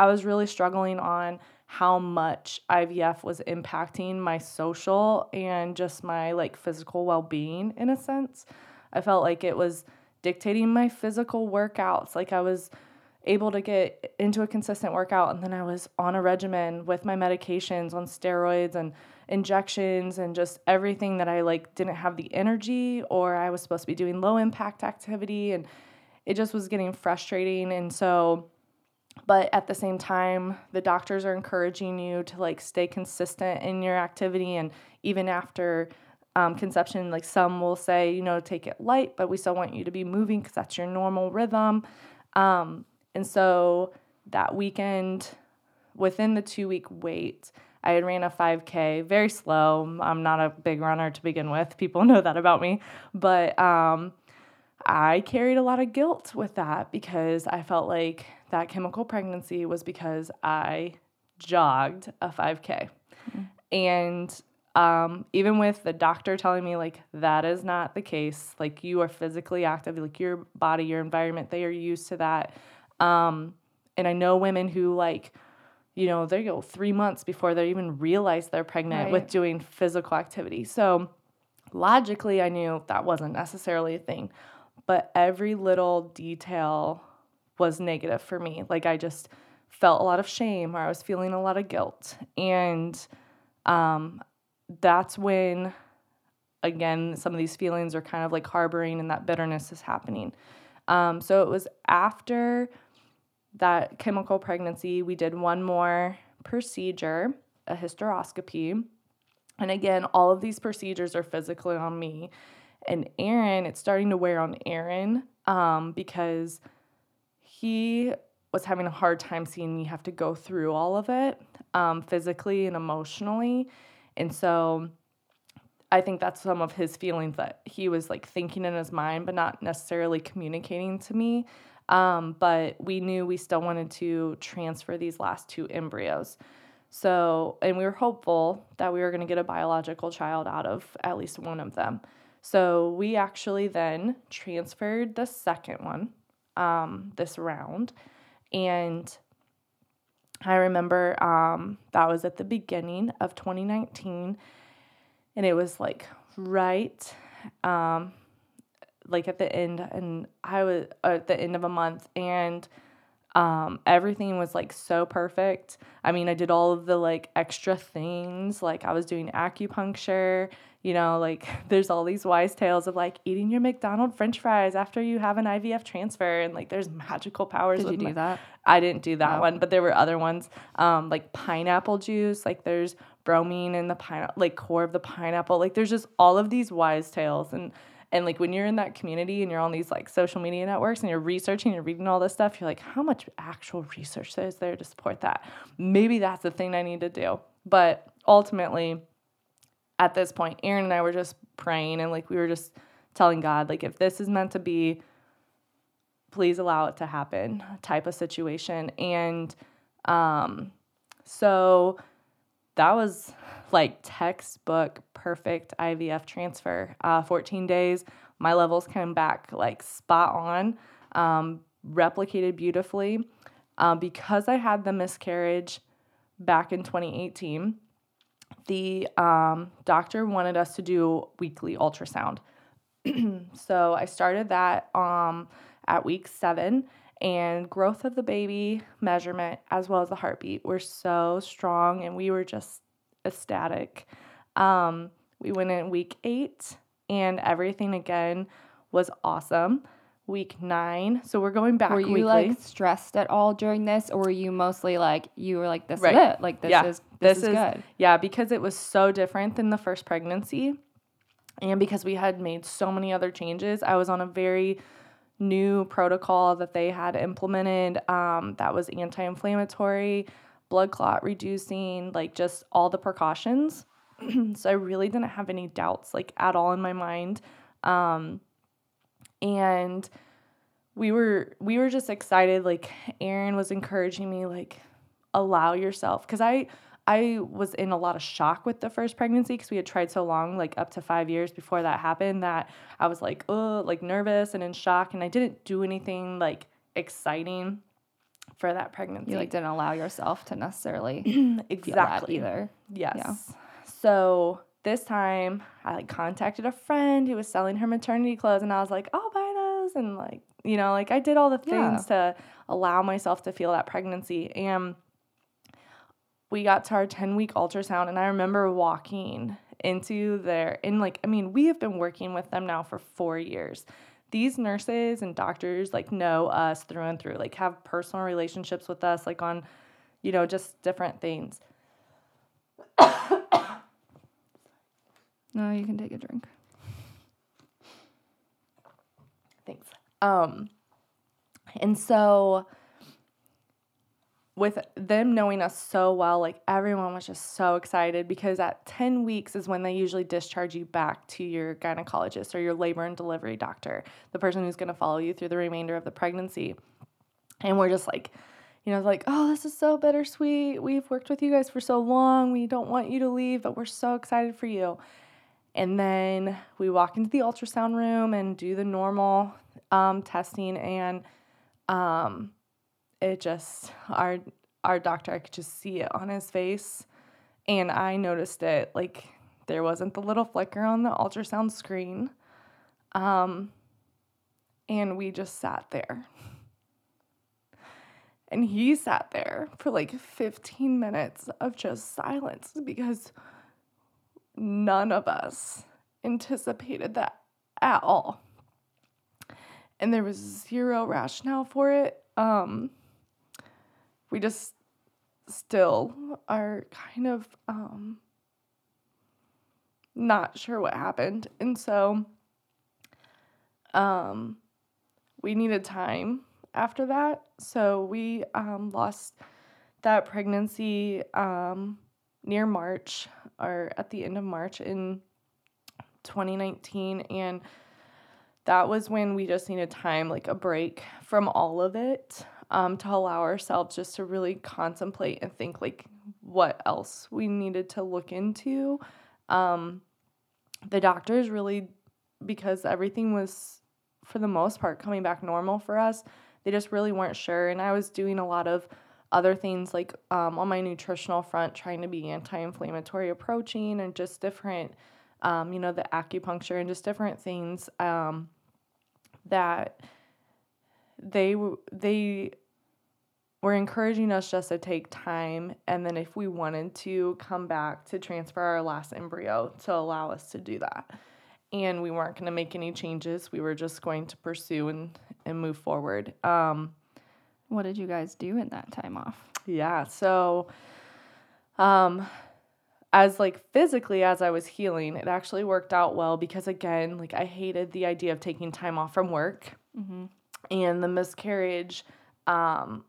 I was really struggling on how much IVF was impacting my social and just my like physical well being in a sense. I felt like it was dictating my physical workouts. Like I was able to get into a consistent workout and then I was on a regimen with my medications on steroids and injections and just everything that I like didn't have the energy or I was supposed to be doing low impact activity and it just was getting frustrating. And so but at the same time the doctors are encouraging you to like stay consistent in your activity and even after um, conception like some will say you know take it light but we still want you to be moving because that's your normal rhythm. Um, and so that weekend within the two week wait i had ran a 5k very slow i'm not a big runner to begin with people know that about me but um, I carried a lot of guilt with that because I felt like that chemical pregnancy was because I jogged a 5K. And um, even with the doctor telling me, like, that is not the case, like, you are physically active, like, your body, your environment, they are used to that. Um, and I know women who, like, you know, they go three months before they even realize they're pregnant with doing physical activity. So, logically, I knew that wasn't necessarily a thing but every little detail was negative for me. Like I just felt a lot of shame or I was feeling a lot of guilt. And um, that's when, again, some of these feelings are kind of like harboring and that bitterness is happening. Um, so it was after that chemical pregnancy, we did one more procedure, a hysteroscopy. And again, all of these procedures are physically on me and Aaron, it's starting to wear on Aaron um, because he was having a hard time seeing me have to go through all of it um, physically and emotionally. And so I think that's some of his feelings that he was like thinking in his mind, but not necessarily communicating to me. Um, but we knew we still wanted to transfer these last two embryos. So, and we were hopeful that we were going to get a biological child out of at least one of them. So, we actually then transferred the second one um, this round. And I remember um, that was at the beginning of 2019. And it was like right um, like at the end and I was at the end of a month and um, everything was like so perfect. I mean, I did all of the like extra things. Like I was doing acupuncture, you know, like there's all these wise tales of like eating your McDonald french fries after you have an IVF transfer and like there's magical powers. Did you do my- that? I didn't do that Oh. one, but there were other ones, um, like pineapple juice. Like there's bromelain in the pine, like core of the pineapple. Like there's just all of these wise tales, and and like when you're in that community and you're on these like social media networks and you're researching, you're reading all this stuff, you're like, how much actual research is there to support that? Maybe that's the thing I need to do. But ultimately, at this point, Aaron and I were just praying and like we were just telling God, like, if this is meant to be, please allow it to happen type of situation. And um, so that was like textbook perfect IVF transfer. Uh, 14 days, my levels came back like spot on, um, replicated beautifully. Um, because I had the miscarriage back in 2018, the um, doctor wanted us to do weekly ultrasound. so I started that um, at week seven, and growth of the baby measurement as well as the heartbeat were so strong, and we were just ecstatic. Um, we went in week eight, and everything again was awesome. Week nine, so we're going back Were you weekly. like stressed at all during this, or were you mostly like you were like this Right. is it, like this Yeah. is this, is, good. Yeah, because it was so different than the first pregnancy. And because we had made so many other changes, I was on a very new protocol that they had implemented um, that was anti inflammatory, blood clot reducing, like just all the precautions. so I really didn't have any doubts, like at all in my mind. Um, and we were we were just excited like Aaron was encouraging me like allow yourself cuz I I was in a lot of shock with the first pregnancy because we had tried so long, like up to five years before that happened, that I was like, oh, like nervous and in shock, and I didn't do anything like exciting for that pregnancy. You like didn't allow yourself to necessarily feel that exactly either. Yes. So this time I like contacted a friend who was selling her maternity clothes and I was like, I'll buy those and like, you know, like I did all the Yeah. things to allow myself to feel that pregnancy. And we got to our 10 week ultrasound and I remember walking into there and like I mean, we have been working with them now for 4 years. These nurses and doctors like know us through and through, like have personal relationships with us like on you know, just different things. No, you can take a drink. Thanks. Um, and so with them knowing us so well, like everyone was just so excited because at 10 weeks is when they usually discharge you back to your gynecologist or your labor and delivery doctor, the person who's going to follow you through the remainder of the pregnancy. And we're just like, you know, like, oh, this is so bittersweet. We've worked with you guys for so long. We don't want you to leave, but we're so excited for you. And then we walk into the ultrasound room and do the normal um, testing, and um, it just our our doctor, I could just see it on his face, and I noticed it like there wasn't the little flicker on the ultrasound screen, um, and we just sat there. And he sat there for like 15 minutes of just silence because none of us anticipated that at all. And there was zero rationale for it. Um, we just still are kind of um, not sure what happened. And so um, we needed time after that. So we um, lost that pregnancy um, near March or at the end of March in 2019. And that was when we just needed time, like a break from all of it. Um, to allow ourselves just to really contemplate and think like what else we needed to look into. Um, the doctors really, because everything was for the most part coming back normal for us, they just really weren't sure. And I was doing a lot of other things like um, on my nutritional front, trying to be anti inflammatory approaching and just different, um, you know, the acupuncture and just different things um, that they they were encouraging us just to take time and then if we wanted to come back to transfer our last embryo to allow us to do that and we weren't going to make any changes we were just going to pursue and, and move forward um, What did you guys do in that time off? yeah so um as like physically as i was healing it actually worked out well because again like i hated the idea of taking time off from work Mm-hmm. and the miscarriage um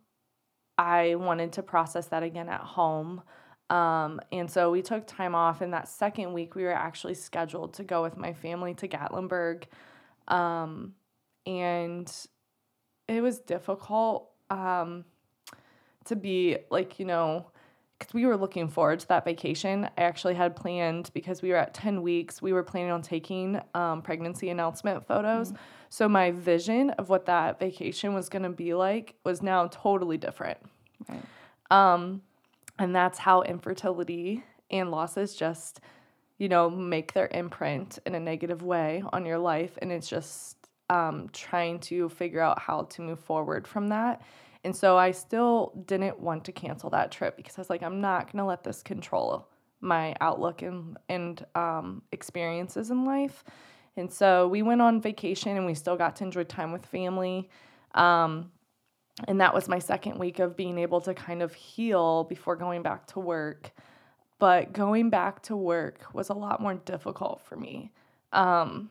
i wanted to process that again at home. Um and so we took time off and that second week we were actually scheduled to go with my family to gatlinburg. Um and it was difficult um to be like you know because we were looking forward to that vacation. I actually had planned because we were at 10 weeks we were planning on taking um, pregnancy announcement photos so my vision of what that vacation was going to be like was now totally different. Right. um, and that's how infertility and losses just you know make their imprint in a negative way on your life. And it's just um, trying to figure out how to move forward from that. And so i still didn't want to cancel that trip because i was like i'm not going to let this control my outlook and, and um, experiences in life and so we went on vacation and we still got to enjoy time with family. Um, and that was my second week of being able to kind of heal before going back to work. But going back to work was a lot more difficult for me. Um,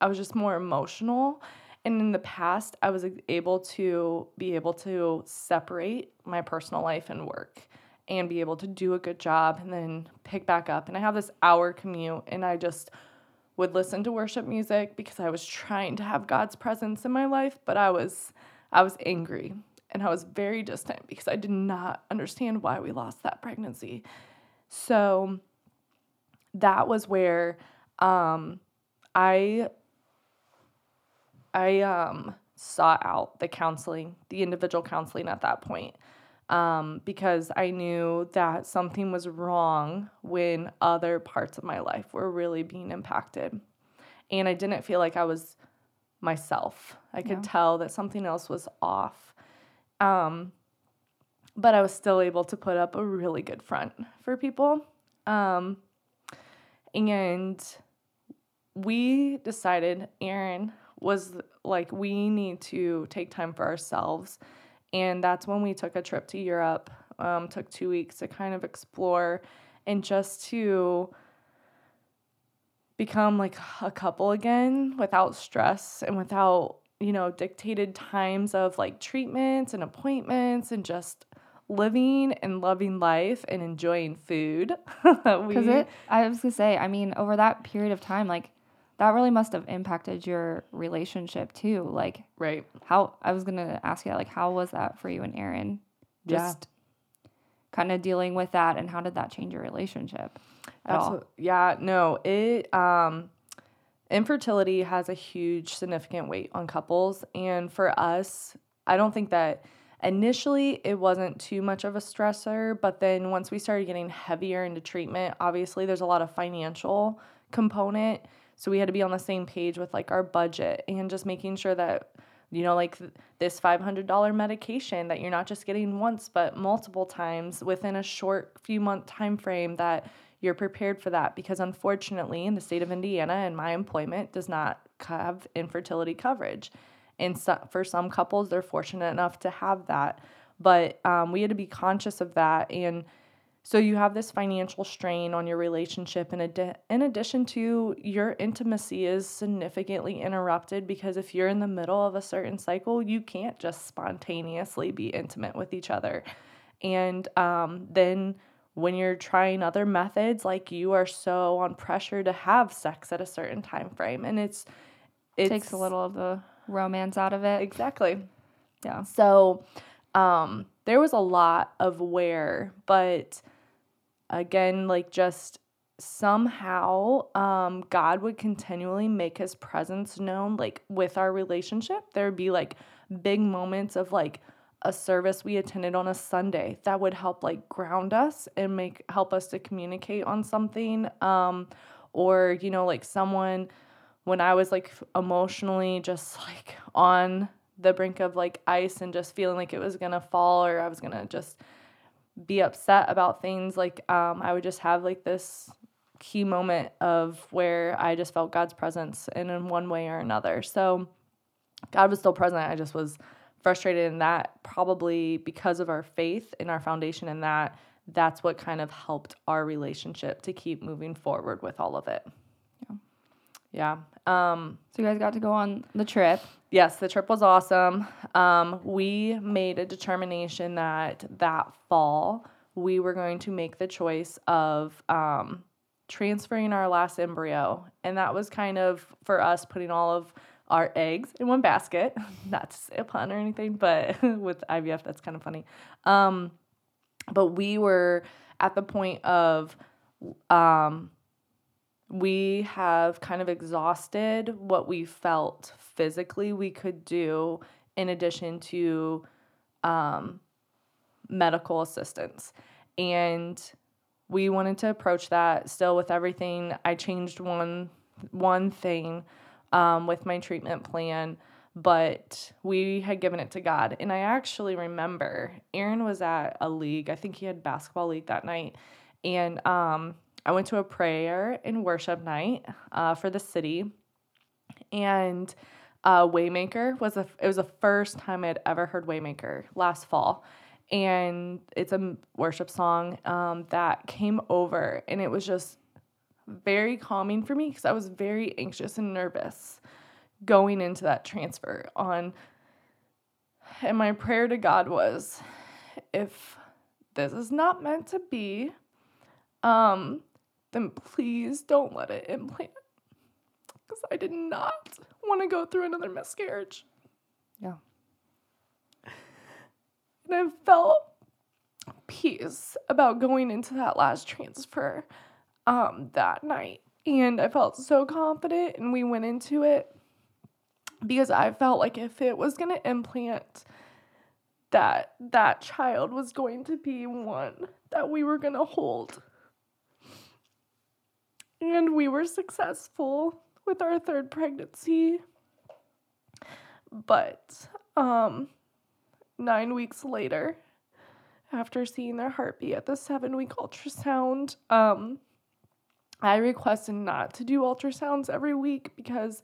i was just more emotional. And in the past i was able to be able to separate my personal life and work and be able to do a good job and then pick back up. And i have this hour commute and i just would listen to worship music because i was trying to have god's presence in my life but i was I was angry and I was very distant because I did not understand why we lost that pregnancy. So that was where um, I I um, sought out the counseling, the individual counseling at that point. Um, because I knew that something was wrong when other parts of my life were really being impacted. And I didn't feel like I was myself. I could tell that something else was off. Um, but I was still able to put up a really good front for people. Um, and we decided, Aaron was like, we need to take time for ourselves. And that's when we took a trip to Europe, um, took two weeks to kind of explore and just to become like a couple again without stress and without you know dictated times of like treatments and appointments and just living and loving life and enjoying food. Because it, I was gonna say, I mean, over that period of time, like that really must have impacted your relationship too. Like right how I was gonna ask you, like how was that for you and Aaron? Yeah. Just kind of dealing with that, and how did that change your relationship at all? Yeah, no, it um infertility has a huge significant weight on couples and for us, I don't think that initially it wasn't too much of a stressor, but then once we started getting heavier into treatment, obviously there's a lot of financial component, so we had to be on the same page with like our budget and just making sure that you know like this $500 medication that you're not just getting once but multiple times within a short few month time frame that you're prepared for that. Because unfortunately in the state of indiana and my employment does not have infertility coverage. And so, for some couples they're fortunate enough to have that. But um, we had to be conscious of that and so you have this financial strain on your relationship and adi- in addition to your intimacy is significantly interrupted because if you're in the middle of a certain cycle you can't just spontaneously be intimate with each other and um, then when you're trying other methods like you are so on pressure to have sex at a certain time frame and it's it Takes a little of the romance out of it. exactly Yeah. so Um, there was a lot of where, but again, like just somehow um, God would continually make his presence known, like with our relationship. There would be like big moments of like a service we attended on a Sunday that would help like ground us and make help us to communicate on something. Um, or, you know, like someone when I was like emotionally just like on the brink of like ice and just feeling like it was gonna fall or I was gonna just be upset about things like um, i would just have like this key moment of where i just felt god's presence in, in one way or another so god was still present i just was frustrated in that probably because of our faith and our foundation in that that's what kind of helped our relationship to keep moving forward with all of it yeah yeah um, So you guys got to go on the trip. Yes, the trip was awesome. Um, we made a determination that that fall we were going to make the choice of um, transferring our last embryo. And that was kind of for us putting all of our eggs in one basket. Not to say a pun or anything, but with IVF, that's kind of funny. Um, but we were at the point of um, we have kind of exhausted what we felt physically we could do in addition to um, medical assistance. And we wanted to approach that still with everything. I changed one one thing um, with my treatment plan, but we had given it to God. And I actually remember Aaron was at a league. I think he had basketball league that night, and um, I went to a prayer and worship night uh, for the city, and uh, Waymaker was a. It was the first time I'd ever heard Waymaker last fall, and it's a worship song um, that came over, and it was just very calming for me because I was very anxious and nervous going into that transfer on. And my prayer to God was, if this is not meant to be, um, then please don't let it implant. Because I did not want to go through another miscarriage. Yeah. And I felt peace about going into that last transfer um, that night. And I felt so confident, and we went into it because I felt like if it was going to implant, that that child was going to be one that we were going to hold. And we were successful with our third pregnancy. But um 9 weeks later, after seeing their heartbeat at the 7 week ultrasound, um I requested not to do ultrasounds every week because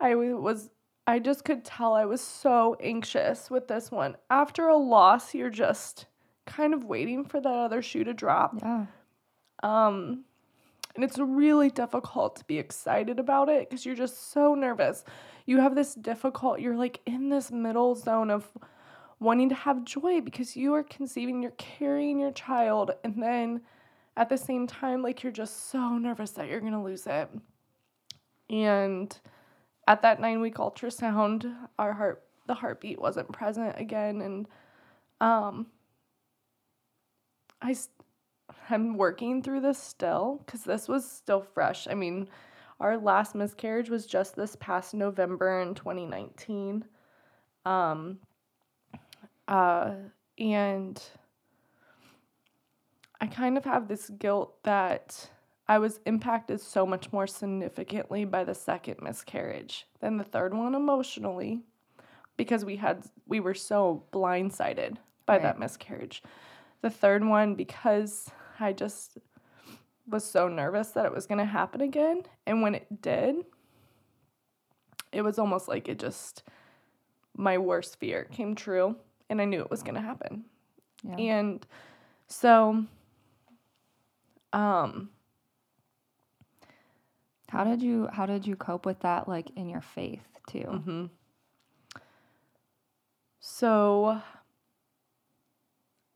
I was I just could tell I was so anxious with this one. After a loss, you're just kind of waiting for that other shoe to drop. Yeah. Um and it's really difficult to be excited about it because you're just so nervous. You have this difficult, you're like in this middle zone of wanting to have joy because you are conceiving, you're carrying your child, and then at the same time, like you're just so nervous that you're gonna lose it. And at that nine week ultrasound, our heart the heartbeat wasn't present again, and um, I I'm working through this still because this was still fresh. I mean, our last miscarriage was just this past November in 2019. Um, uh, and I kind of have this guilt that I was impacted so much more significantly by the second miscarriage than the third one emotionally because we had we were so blindsided by Right. that miscarriage. The third one because I just was so nervous that it was going to happen again and when it did it was almost like it just my worst fear came true and I knew it was going to happen. Yeah. And so um How did you how did you cope with that like in your faith too? Mm-hmm. So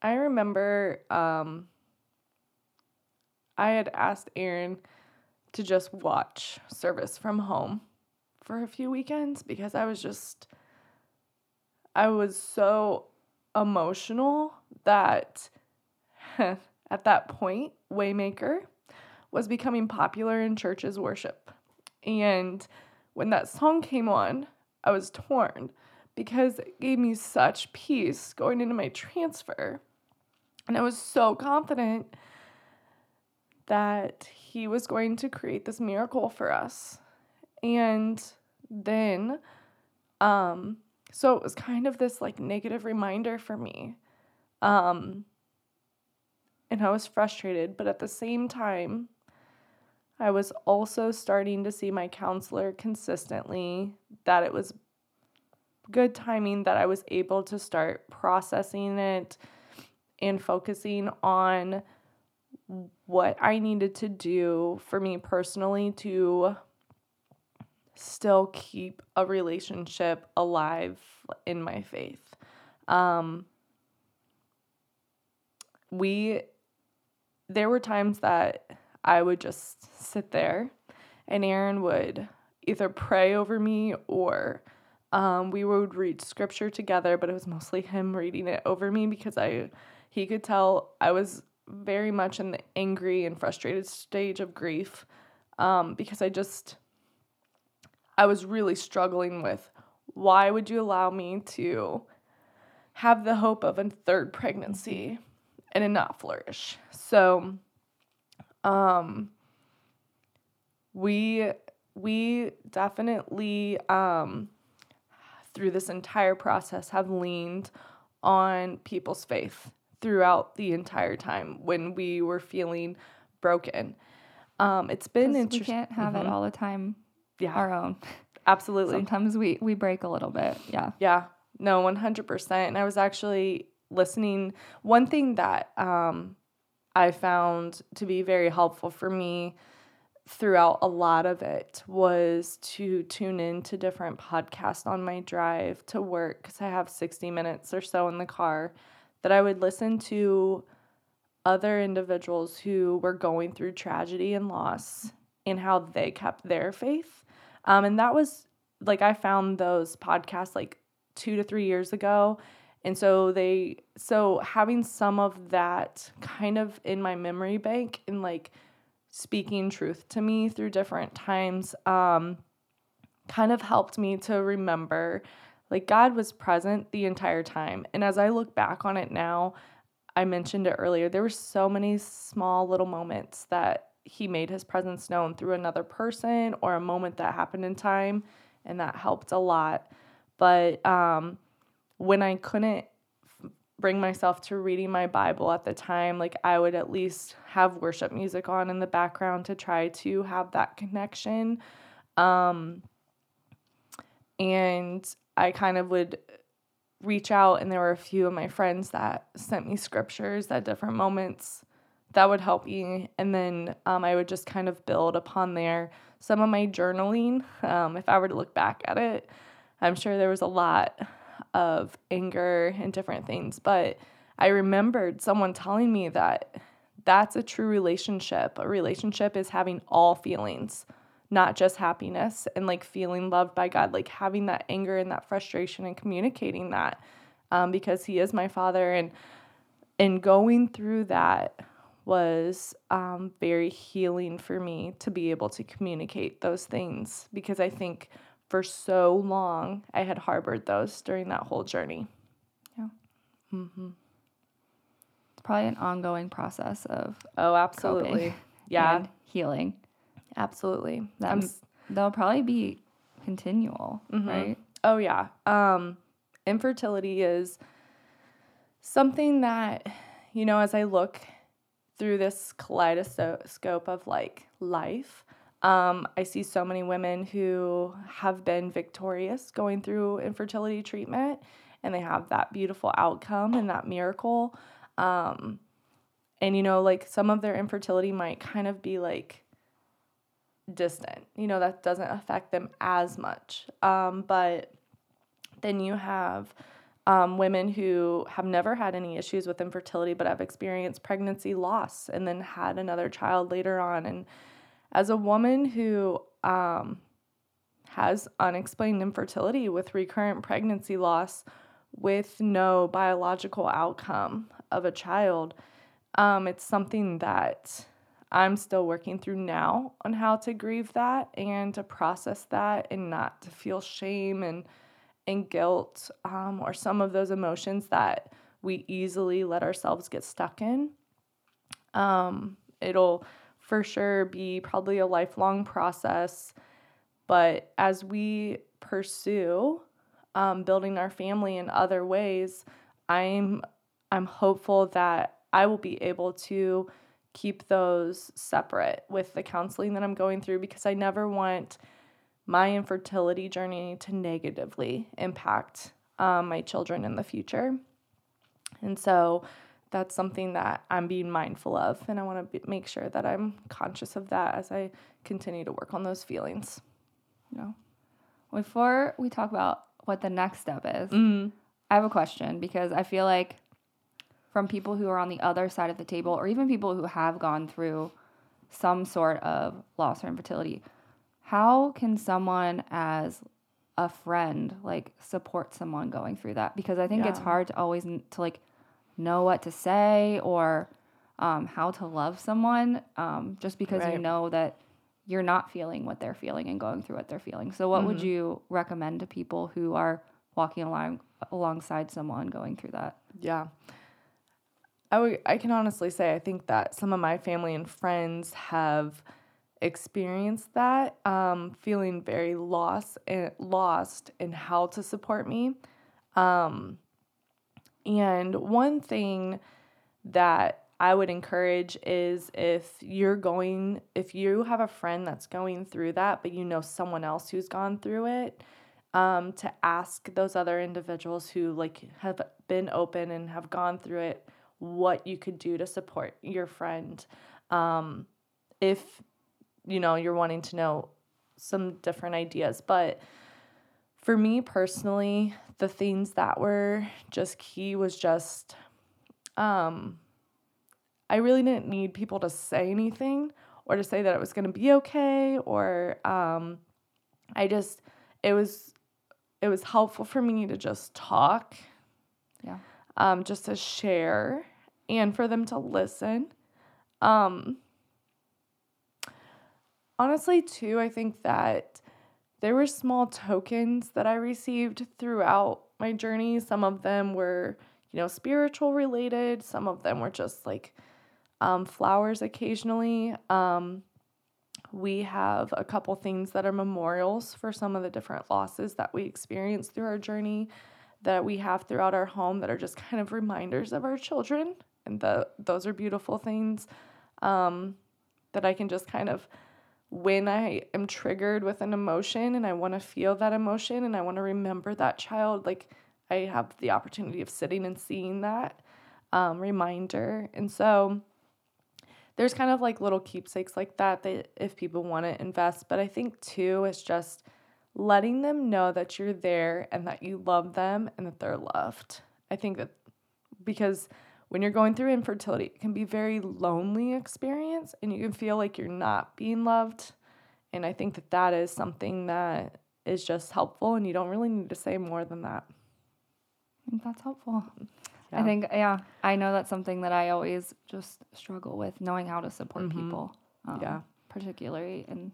I remember um, I had asked Aaron to just watch service from home for a few weekends because I was just, I was so emotional that at that point, Waymaker was becoming popular in churches' worship. And when that song came on, I was torn because it gave me such peace going into my transfer. And I was so confident that he was going to create this miracle for us. And then, um, so it was kind of this like negative reminder for me. Um, and I was frustrated, but at the same time, I was also starting to see my counselor consistently that it was good timing that I was able to start processing it and focusing on what I needed to do for me personally to still keep a relationship alive in my faith. Um, we, there were times that I would just sit there and Aaron would either pray over me or um, we would read scripture together, but it was mostly him reading it over me because I he could tell I was very much in the angry and frustrated stage of grief um, because I just I was really struggling with why would you allow me to have the hope of a third pregnancy and it not flourish. So um we we definitely um through this entire process have leaned on people's faith throughout the entire time when we were feeling broken. Um, it's been interesting. We can't have mm-hmm. it all the time. Yeah, our own. Absolutely. Sometimes we we break a little bit. Yeah. Yeah. No, one hundred percent. And I was actually listening. One thing that um, I found to be very helpful for me throughout a lot of it was to tune in to different podcasts on my drive to work because I have 60 minutes or so in the car that I would listen to other individuals who were going through tragedy and loss and how they kept their faith. Um, and that was like I found those podcasts like two to three years ago. And so they, so having some of that kind of in my memory bank and like speaking truth to me through different times um, kind of helped me to remember like God was present the entire time. And as I look back on it now, I mentioned it earlier, there were so many small little moments that he made his presence known through another person or a moment that happened in time and that helped a lot but um, when i couldn't bring myself to reading my Bible at the time, like I would at least have worship music on in the background to try to have that connection. Um, and I kind of would reach out, and there were a few of my friends that sent me scriptures at different moments that would help me. And then um, I would just kind of build upon there. Some of my journaling, um, if I were to look back at it, I'm sure there was a lot of anger and different things. But I remembered someone telling me that that's a true relationship. A relationship is having all feelings, not just happiness and like feeling loved by God, like having that anger and that frustration and communicating that um, because He is my Father. And and going through that was um, very healing for me to be able to communicate those things because I think for so long, I had harbored those during that whole journey. Yeah. Mm-hmm. It's probably an ongoing process of oh, absolutely, yeah, healing. Absolutely, that that'll probably be continual, mm-hmm. right? Oh yeah. Um, infertility is something that you know as I look through this kaleidoscope of like life um, I see so many women who have been victorious going through infertility treatment and they have that beautiful outcome and that miracle. Um, and, you know, like some of their infertility might kind of be like distant, you know, that doesn't affect them as much. Um, but then you have um, women who have never had any issues with infertility but have experienced pregnancy loss and then had another child later on. And, as a woman who um, has unexplained infertility with recurrent pregnancy loss, with no biological outcome of a child. Um, it's something that I'm still working through now on how to grieve that and to process that and not to feel shame and and guilt um, or some of those emotions that we easily let ourselves get stuck in. Um, it'll for sure be probably a lifelong process, but as we pursue um, building our family in other ways, I'm I'm hopeful that I will be able to keep those separate with the counseling that I'm going through because I never want my infertility journey to negatively impact um, my children in the future. And so that's something that I'm being mindful of. And I want to be- make sure that I'm conscious of that as I continue to work on those feelings. You know? Before we talk about what the next step is, I have a question because I feel like from people who are on the other side of the table, or even people who have gone through some sort of loss or infertility, how can someone as a friend like support someone going through that? Because I think it's hard to always to like know what to say or um, how to love someone um, just because you know that you're not feeling what they're feeling and going through what they're feeling. So, what would you recommend to people who are walking along alongside someone going through that? Yeah. I I can honestly say I think that some of my family and friends have experienced that, um, feeling very lost and lost in how to support me. Um, and one thing that I would encourage is if you're going, if you have a friend that's going through that, but you know someone else who's gone through it, um, to ask those other individuals who like have been open and have gone through it what you could do to support your friend. Um, if you know you're wanting to know some different ideas, but for me personally, the things that were just key was just um I really didn't need people to say anything or to say that it was going to be okay or um I just it was it was helpful for me to just talk Yeah. um just to share and for them to listen um honestly too I think that there were small tokens that I received throughout my journey. Some of them were, you know, spiritual related. Some of them were just like um, flowers occasionally. Um, we have a couple things that are memorials for some of the different losses that we experienced through our journey that we have throughout our home that are just kind of reminders of our children. And the, those are beautiful things um, that I can just kind of when I am triggered with an emotion and I want to feel that emotion and I want to remember that child, like I have the opportunity of sitting and seeing that um, reminder. And so there's kind of like little keepsakes like that that if people want to invest. But I think too, it's just letting them know that you're there and that you love them and that they're loved. I think that because when you're going through infertility, it can be a very lonely experience and you can feel like you're not being loved. And I think that that is something that is just helpful and you don't really need to say more than that. I think that's helpful. I think, yeah, I know that's something that I always just struggle with knowing how to support people. Um, Yeah. Particularly in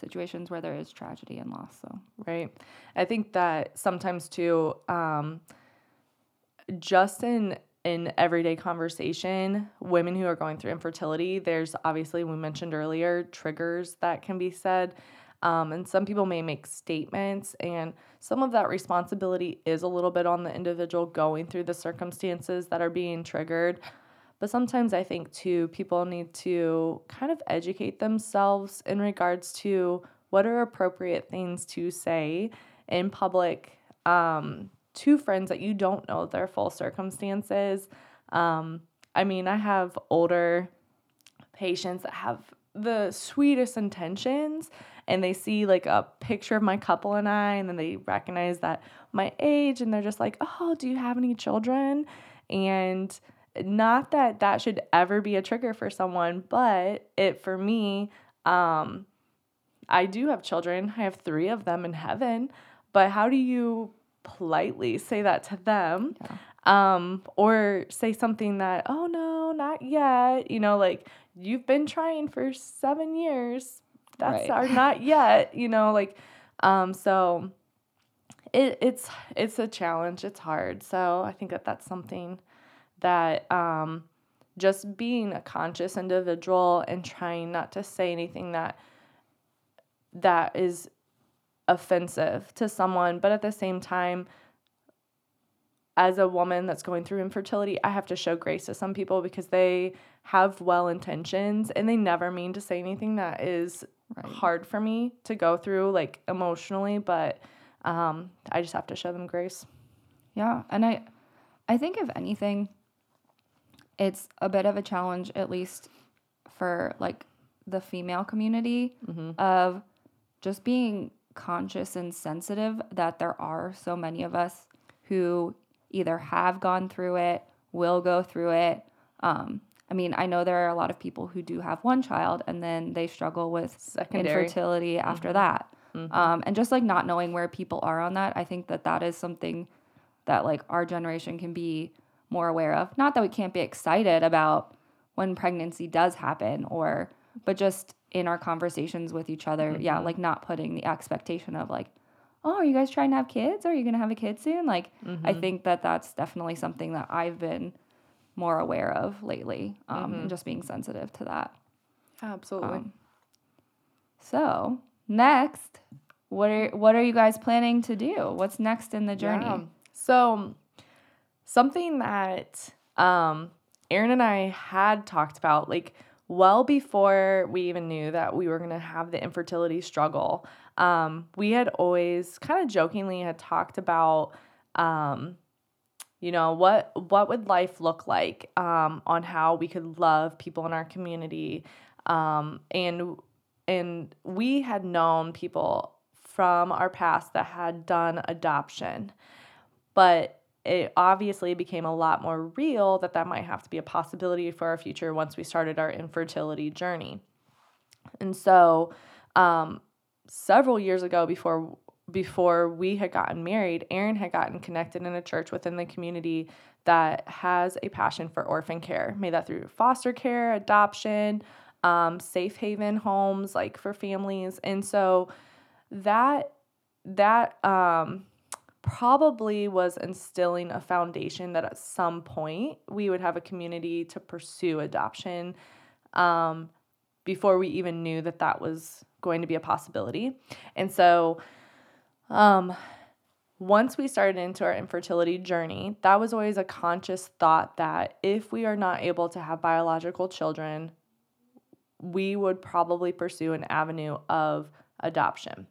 situations where there is tragedy and loss. So, Right. I think that sometimes too, um, just in in everyday conversation, women who are going through infertility, there's obviously we mentioned earlier triggers that can be said. Um, and some people may make statements, and some of that responsibility is a little bit on the individual going through the circumstances that are being triggered. But sometimes I think too, people need to kind of educate themselves in regards to what are appropriate things to say in public um, to friends that you don't know their full circumstances. Um, I mean, I have older patients that have the sweetest intentions and they see like a picture of my couple and I and then they recognize that my age and they're just like, "Oh, do you have any children?" And not that that should ever be a trigger for someone, but it for me um I do have children. I have 3 of them in heaven, but how do you politely say that to them. Yeah. Um, or say something that, oh no, not yet. You know, like you've been trying for seven years. That's Right. our not yet, you know, like um so it, it's it's a challenge. It's hard. So I think that that's something that um just being a conscious individual and trying not to say anything that that is offensive to someone, but at the same time, as a woman that's going through infertility, I have to show grace to some people because they have well intentions and they never mean to say anything that is Right. hard for me to go through, like emotionally, but um, I just have to show them grace. Yeah, and I I think if anything it's a bit of a challenge at least for like the female community of just being conscious and sensitive that there are so many of us who either have gone through it, will go through it. Um, I mean, I know there are a lot of people who do have one child and then they struggle with Secondary. infertility after that. Um, and just like not knowing where people are on that, I think that that is something that like our generation can be more aware of. Not that we can't be excited about when pregnancy does happen or but just in our conversations with each other, yeah, like not putting the expectation of like, "Oh, are you guys trying to have kids? Are you going to have a kid soon?" Like I think that that's definitely something that I've been more aware of lately um, and just being sensitive to that. Absolutely. Um, So next, what are what are you guys planning to do? What's next in the journey? Yeah. So, something that um, Aaron and I had talked about, like, well before we even knew that we were going to have the infertility struggle, um, we had always kind of jokingly had talked about, um, you know, what what would life look like um, on how we could love people in our community, um, and and we had known people from our past that had done adoption. But it obviously became a lot more real that that might have to be a possibility for our future once we started our infertility journey. And so, um, several years ago, before before we had gotten married, Aaron had gotten connected in a church within the community that has a passion for orphan care. Made that through foster care, adoption, um, safe haven homes, like for families, and so that that um probably was instilling a foundation that at some point we would have a community to pursue adoption um, before we even knew that that was going to be a possibility. And so, um, once we started into our infertility journey, that was always a conscious thought that if we are not able to have biological children, we would probably pursue an avenue of adoption.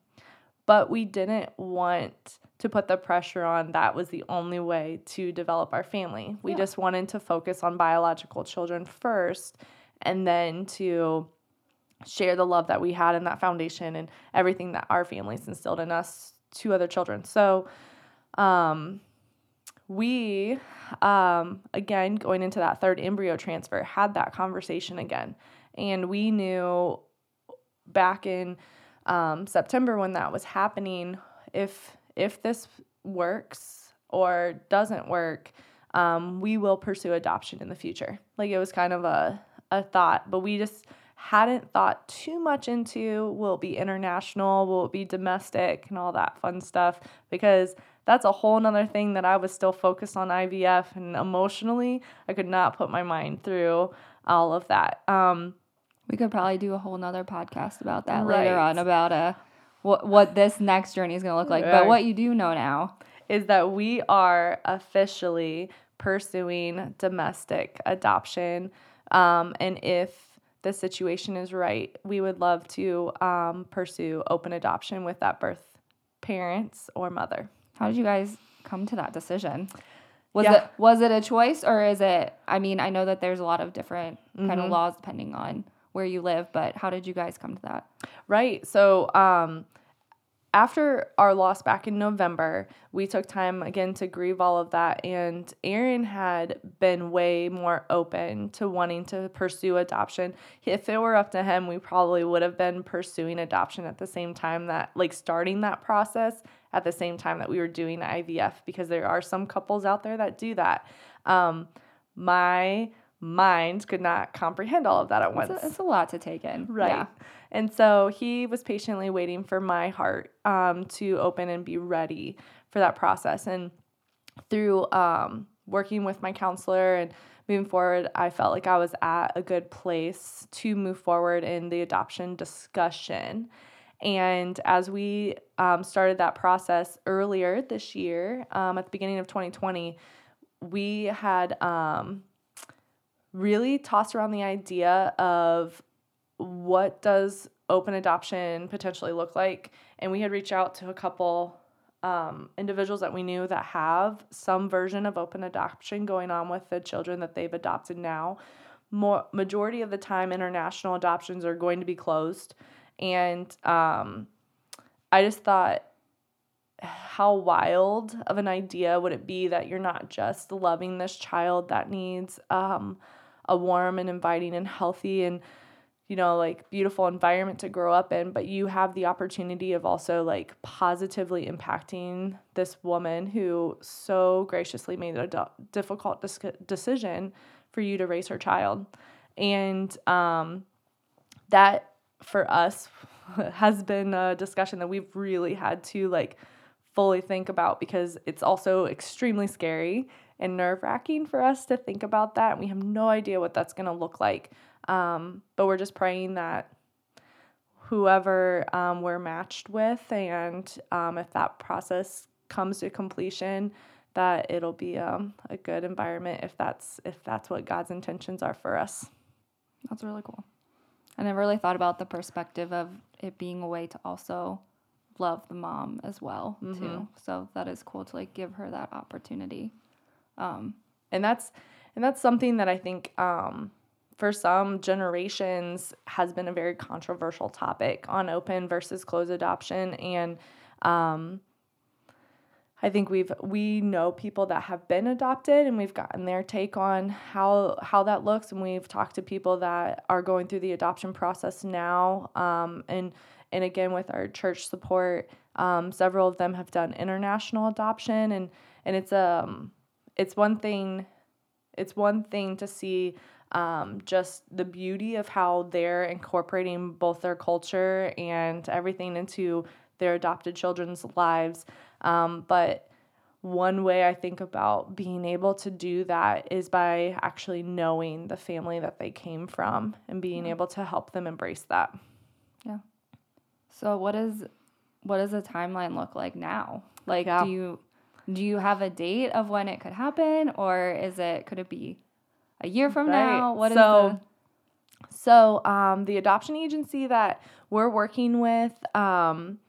But we didn't want to put the pressure on that was the only way to develop our family. We Yeah. just wanted to focus on biological children first and then to share the love that we had in that foundation and everything that our families instilled in us to other children. So, um, we, um, again, going into that third embryo transfer, had that conversation again. And we knew back in um, September when that was happening, if if this works or doesn't work, um, we will pursue adoption in the future. Like it was kind of a a thought, but we just hadn't thought too much into will it be international, will it be domestic, and all that fun stuff because that's a whole nother thing that I was still focused on IVF and emotionally I could not put my mind through all of that. Um, We could probably do a whole nother podcast about that Right. later on about uh what what this next journey is going to look like. But what you do know now, is that we are officially pursuing domestic adoption. Um, and if the situation is right, we would love to um, pursue open adoption with that birth parents or mother. how did you guys come to that decision? Was Yeah. it was it a choice or is it I mean, I know that there's a lot of different kind Mm-hmm. of laws depending on where you live, but how did you guys come to that? Right. So, um, after our loss back in November, we took time again to grieve all of that. And Aaron had been way more open to wanting to pursue adoption. If it were up to him, we probably would have been pursuing adoption at the same time that, like, starting that process at the same time that we were doing IVF because there are some couples out there that do that. Um, my mind could not comprehend all of that at once. It's a, it's a lot to take in. Right. Yeah. And so he was patiently waiting for my heart um, to open and be ready for that process. And through um, working with my counselor and moving forward, I felt like I was at a good place to move forward in the adoption discussion. And as we um, started that process earlier this year, um, at the beginning of 2020, we had um, really tossed around the idea of what does open adoption potentially look like. And we had reached out to a couple um, individuals that we knew that have some version of open adoption going on with the children that they've adopted now. More majority of the time international adoptions are going to be closed. And um, i just thought how wild of an idea would it be that you're not just loving this child that needs um, a warm and inviting and healthy and you know like beautiful environment to grow up in but you have the opportunity of also like positively impacting this woman who so graciously made a difficult dis- decision for you to raise her child. And um, that for us has been a discussion that we've really had to like fully think about because it's also extremely scary and nerve wracking for us to think about that. And We have no idea what that's going to look like. Um, but we're just praying that whoever um, we're matched with, and um, if that process comes to completion, that it'll be um, a good environment if that's if that's what God's intentions are for us. That's really cool. I never really thought about the perspective of it being a way to also love the mom as well Mm-hmm. too. So that is cool to like give her that opportunity. And that's and that's something that I think um, for some generations has been a very controversial topic on open versus closed adoption, and um, I think we've we know people that have been adopted, and we've gotten their take on how how that looks, and we've talked to people that are going through the adoption process now, um, and and again with our church support, um, several of them have done international adoption, and and it's um it's one thing it's one thing to see um, just the beauty of how they're incorporating both their culture and everything into their adopted children's lives. Um, but one way I think about being able to do that is by actually knowing the family that they came from and being able to help them embrace that. Yeah. So what is what does the timeline look like now? Like Yeah. do you do you have a date of when it could happen or is it could it be a year from now? Right. What is so, So, um, the adoption agency that we're working with um,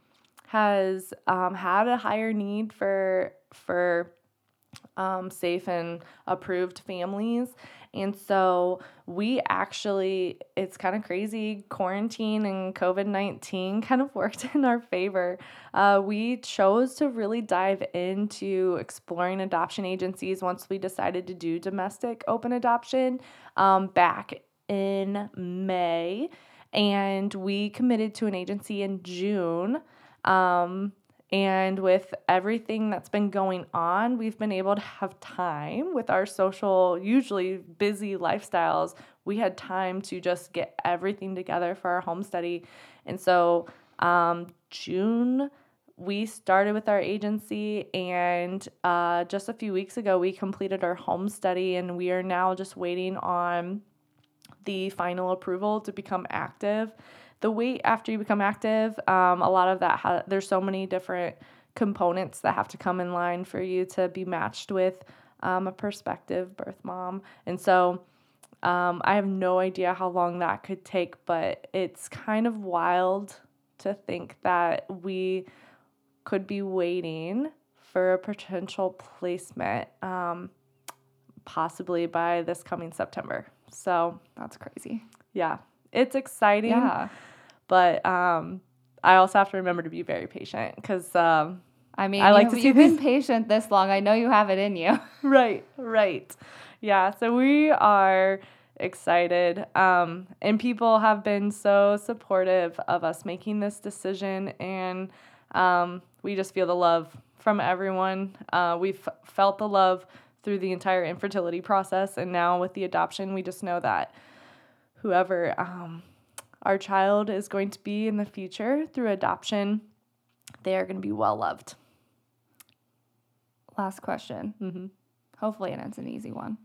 has um, had a higher need for for um, safe and approved families. And so we actually, it's kind of crazy. Quarantine and COVID 19 kind of worked in our favor. Uh, we chose to really dive into exploring adoption agencies once we decided to do domestic open adoption um, back in May. And we committed to an agency in June. Um, and with everything that's been going on, we've been able to have time with our social, usually busy lifestyles. We had time to just get everything together for our home study. And so, um, June, we started with our agency, and uh, just a few weeks ago, we completed our home study, and we are now just waiting on the final approval to become active the wait after you become active, um, a lot of that, ha- there's so many different components that have to come in line for you to be matched with um, a prospective birth mom. And so um, I have no idea how long that could take, but it's kind of wild to think that we could be waiting for a potential placement um, possibly by this coming September. So, That's crazy. yeah, it's exciting Yeah. but um, I also have to remember to be very patient because um, I mean, I like to see you've been patient this long. I know you have it in you. right, right, yeah. So we are excited, um, and people have been so supportive of us making this decision, and um, we just feel the love from everyone. Uh, we've felt the love through the entire infertility process, and now with the adoption, we just know that whoever um, our child is going to be in the future through adoption, they are going to be well loved. Last question. Mm-hmm. Hopefully, and it's an easy one.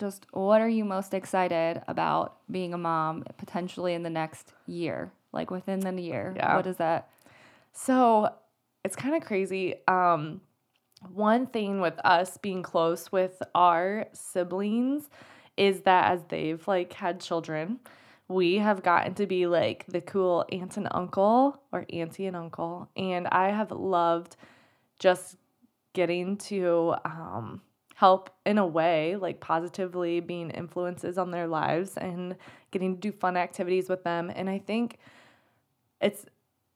Just what are you most excited about being a mom potentially in the next year? Like within the year. Yeah. What is that? So it's kind of crazy. Um, one thing with us being close with our siblings is that as they've like had children, we have gotten to be like the cool aunt and uncle or auntie and uncle. And I have loved just getting to um, help in a way, like positively being influences on their lives and getting to do fun activities with them. And I think it's,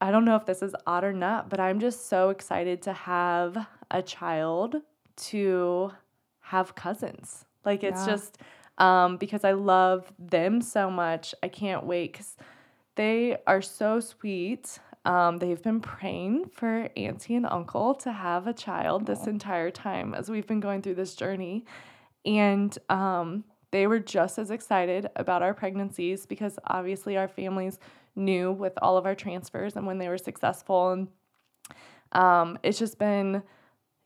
I don't know if this is odd or not, but I'm just so excited to have a child to have cousins. Like it's Yeah. just um, because I love them so much. I can't wait because they are so sweet. Um, they've been praying for auntie and uncle to have a child this entire time as we've been going through this journey. And um, they were just as excited about our pregnancies because obviously our families knew with all of our transfers and when they were successful. And um, it's just been,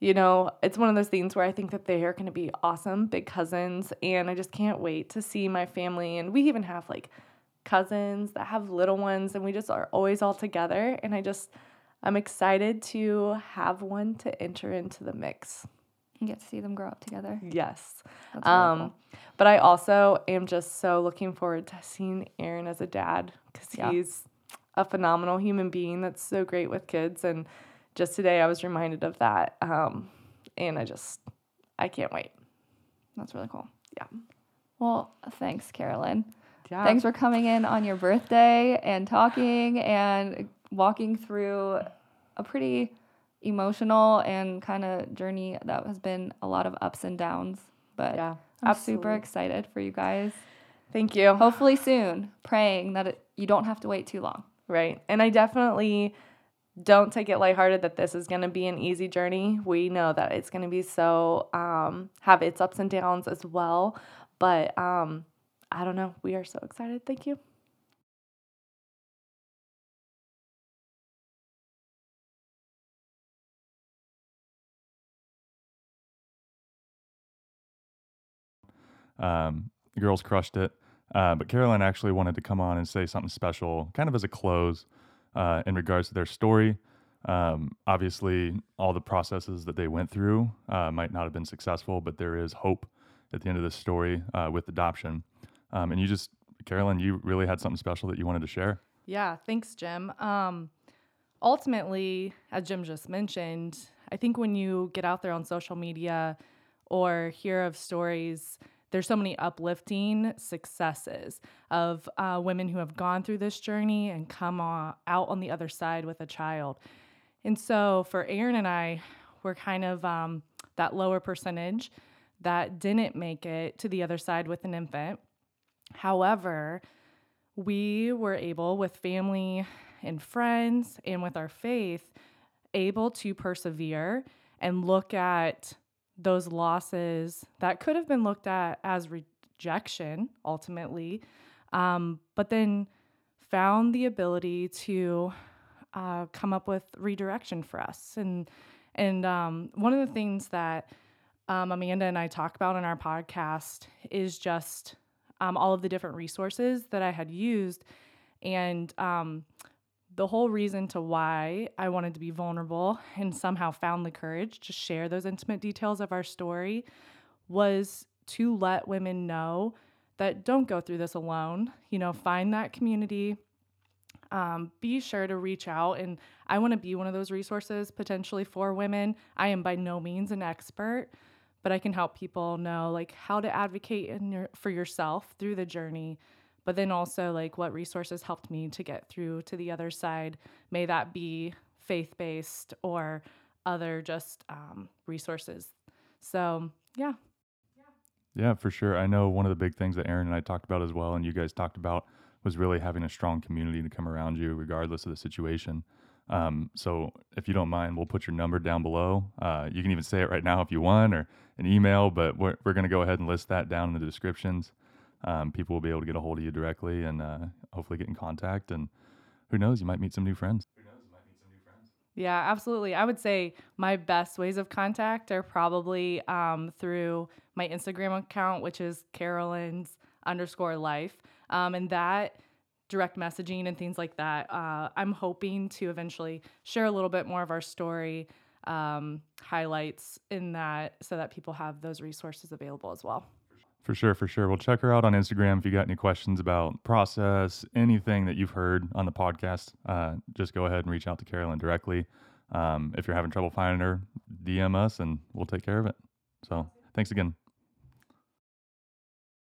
you know, it's one of those things where I think that they are going to be awesome big cousins. And I just can't wait to see my family. And we even have like cousins that have little ones, and we just are always all together. And I just, I'm excited to have one to enter into the mix. You get to see them grow up together. Yes. Um, but I also am just so looking forward to seeing Aaron as a dad because Yeah. he's a phenomenal human being that's so great with kids. And just today I was reminded of that. Um, and I just, I can't wait. That's really cool. Yeah. Well, thanks, Carolyn. Yeah. Thanks for coming in on your birthday and talking and walking through a pretty emotional and kind of journey that has been a lot of ups and downs. But Yeah, I'm super excited for you guys. Thank you. Hopefully soon, praying that it, you don't have to wait too long. Right. And I definitely don't take it lighthearted that this is going to be an easy journey. We know that it's going to be so, um, have its ups and downs as well. But um, I don't know. We are so excited. Thank you. Um, girls crushed it. Uh, but Carolyn actually wanted to come on and say something special, kind of as a close, uh, in regards to their story. Um, obviously, all the processes that they went through uh, might not have been successful, but there is hope at the end of this story uh, with adoption. Um, and you just, Carolyn, you really had something special that you wanted to share. Yeah, thanks, Jim. Um, ultimately, as Jim just mentioned, I think when you get out there on social media or hear of stories, there's so many uplifting successes of uh, women who have gone through this journey and come on, out on the other side with a child. And so for Aaron and I, we're kind of um, that lower percentage that didn't make it to the other side with an infant. However, we were able with family and friends and with our faith able to persevere and look at those losses that could have been looked at as rejection ultimately um, but then found the ability to uh, come up with redirection for us and and um, one of the things that um, amanda and i talk about in our podcast is just um, all of the different resources that I had used. And um, the whole reason to why I wanted to be vulnerable and somehow found the courage to share those intimate details of our story was to let women know that don't go through this alone. You know, find that community. Um, be sure to reach out. And I want to be one of those resources potentially for women. I am by no means an expert, but I can help people know like how to advocate your, for yourself through the journey, but then also like what resources helped me to get through to the other side. May that be faith based or other just um, resources. So, yeah. Yeah, for sure. I know one of the big things that Aaron and I talked about as well, and you guys talked about, was really having a strong community to come around you, regardless of the situation. Um, so if you don't mind, we'll put your number down below. Uh, you can even say it right now if you want, or an email. But we're we're going to go ahead and list that down in the descriptions. Um, people will be able to get a hold of you directly and uh, hopefully get in contact. And who knows, you might meet some new friends. Yeah, absolutely. I would say my best ways of contact are probably um, through my Instagram account, which is Carolyn's underscore life. Um, and that direct messaging and things like that, uh, I'm hoping to eventually share a little bit more of our story um, highlights in that so that people have those resources available as well. For sure, for sure. Well, check her out on Instagram if you got any questions about process, anything that you've heard on the podcast. Uh, just go ahead and reach out to Carolyn directly. Um, if you're having trouble finding her, DM us and we'll take care of it. So, thanks again.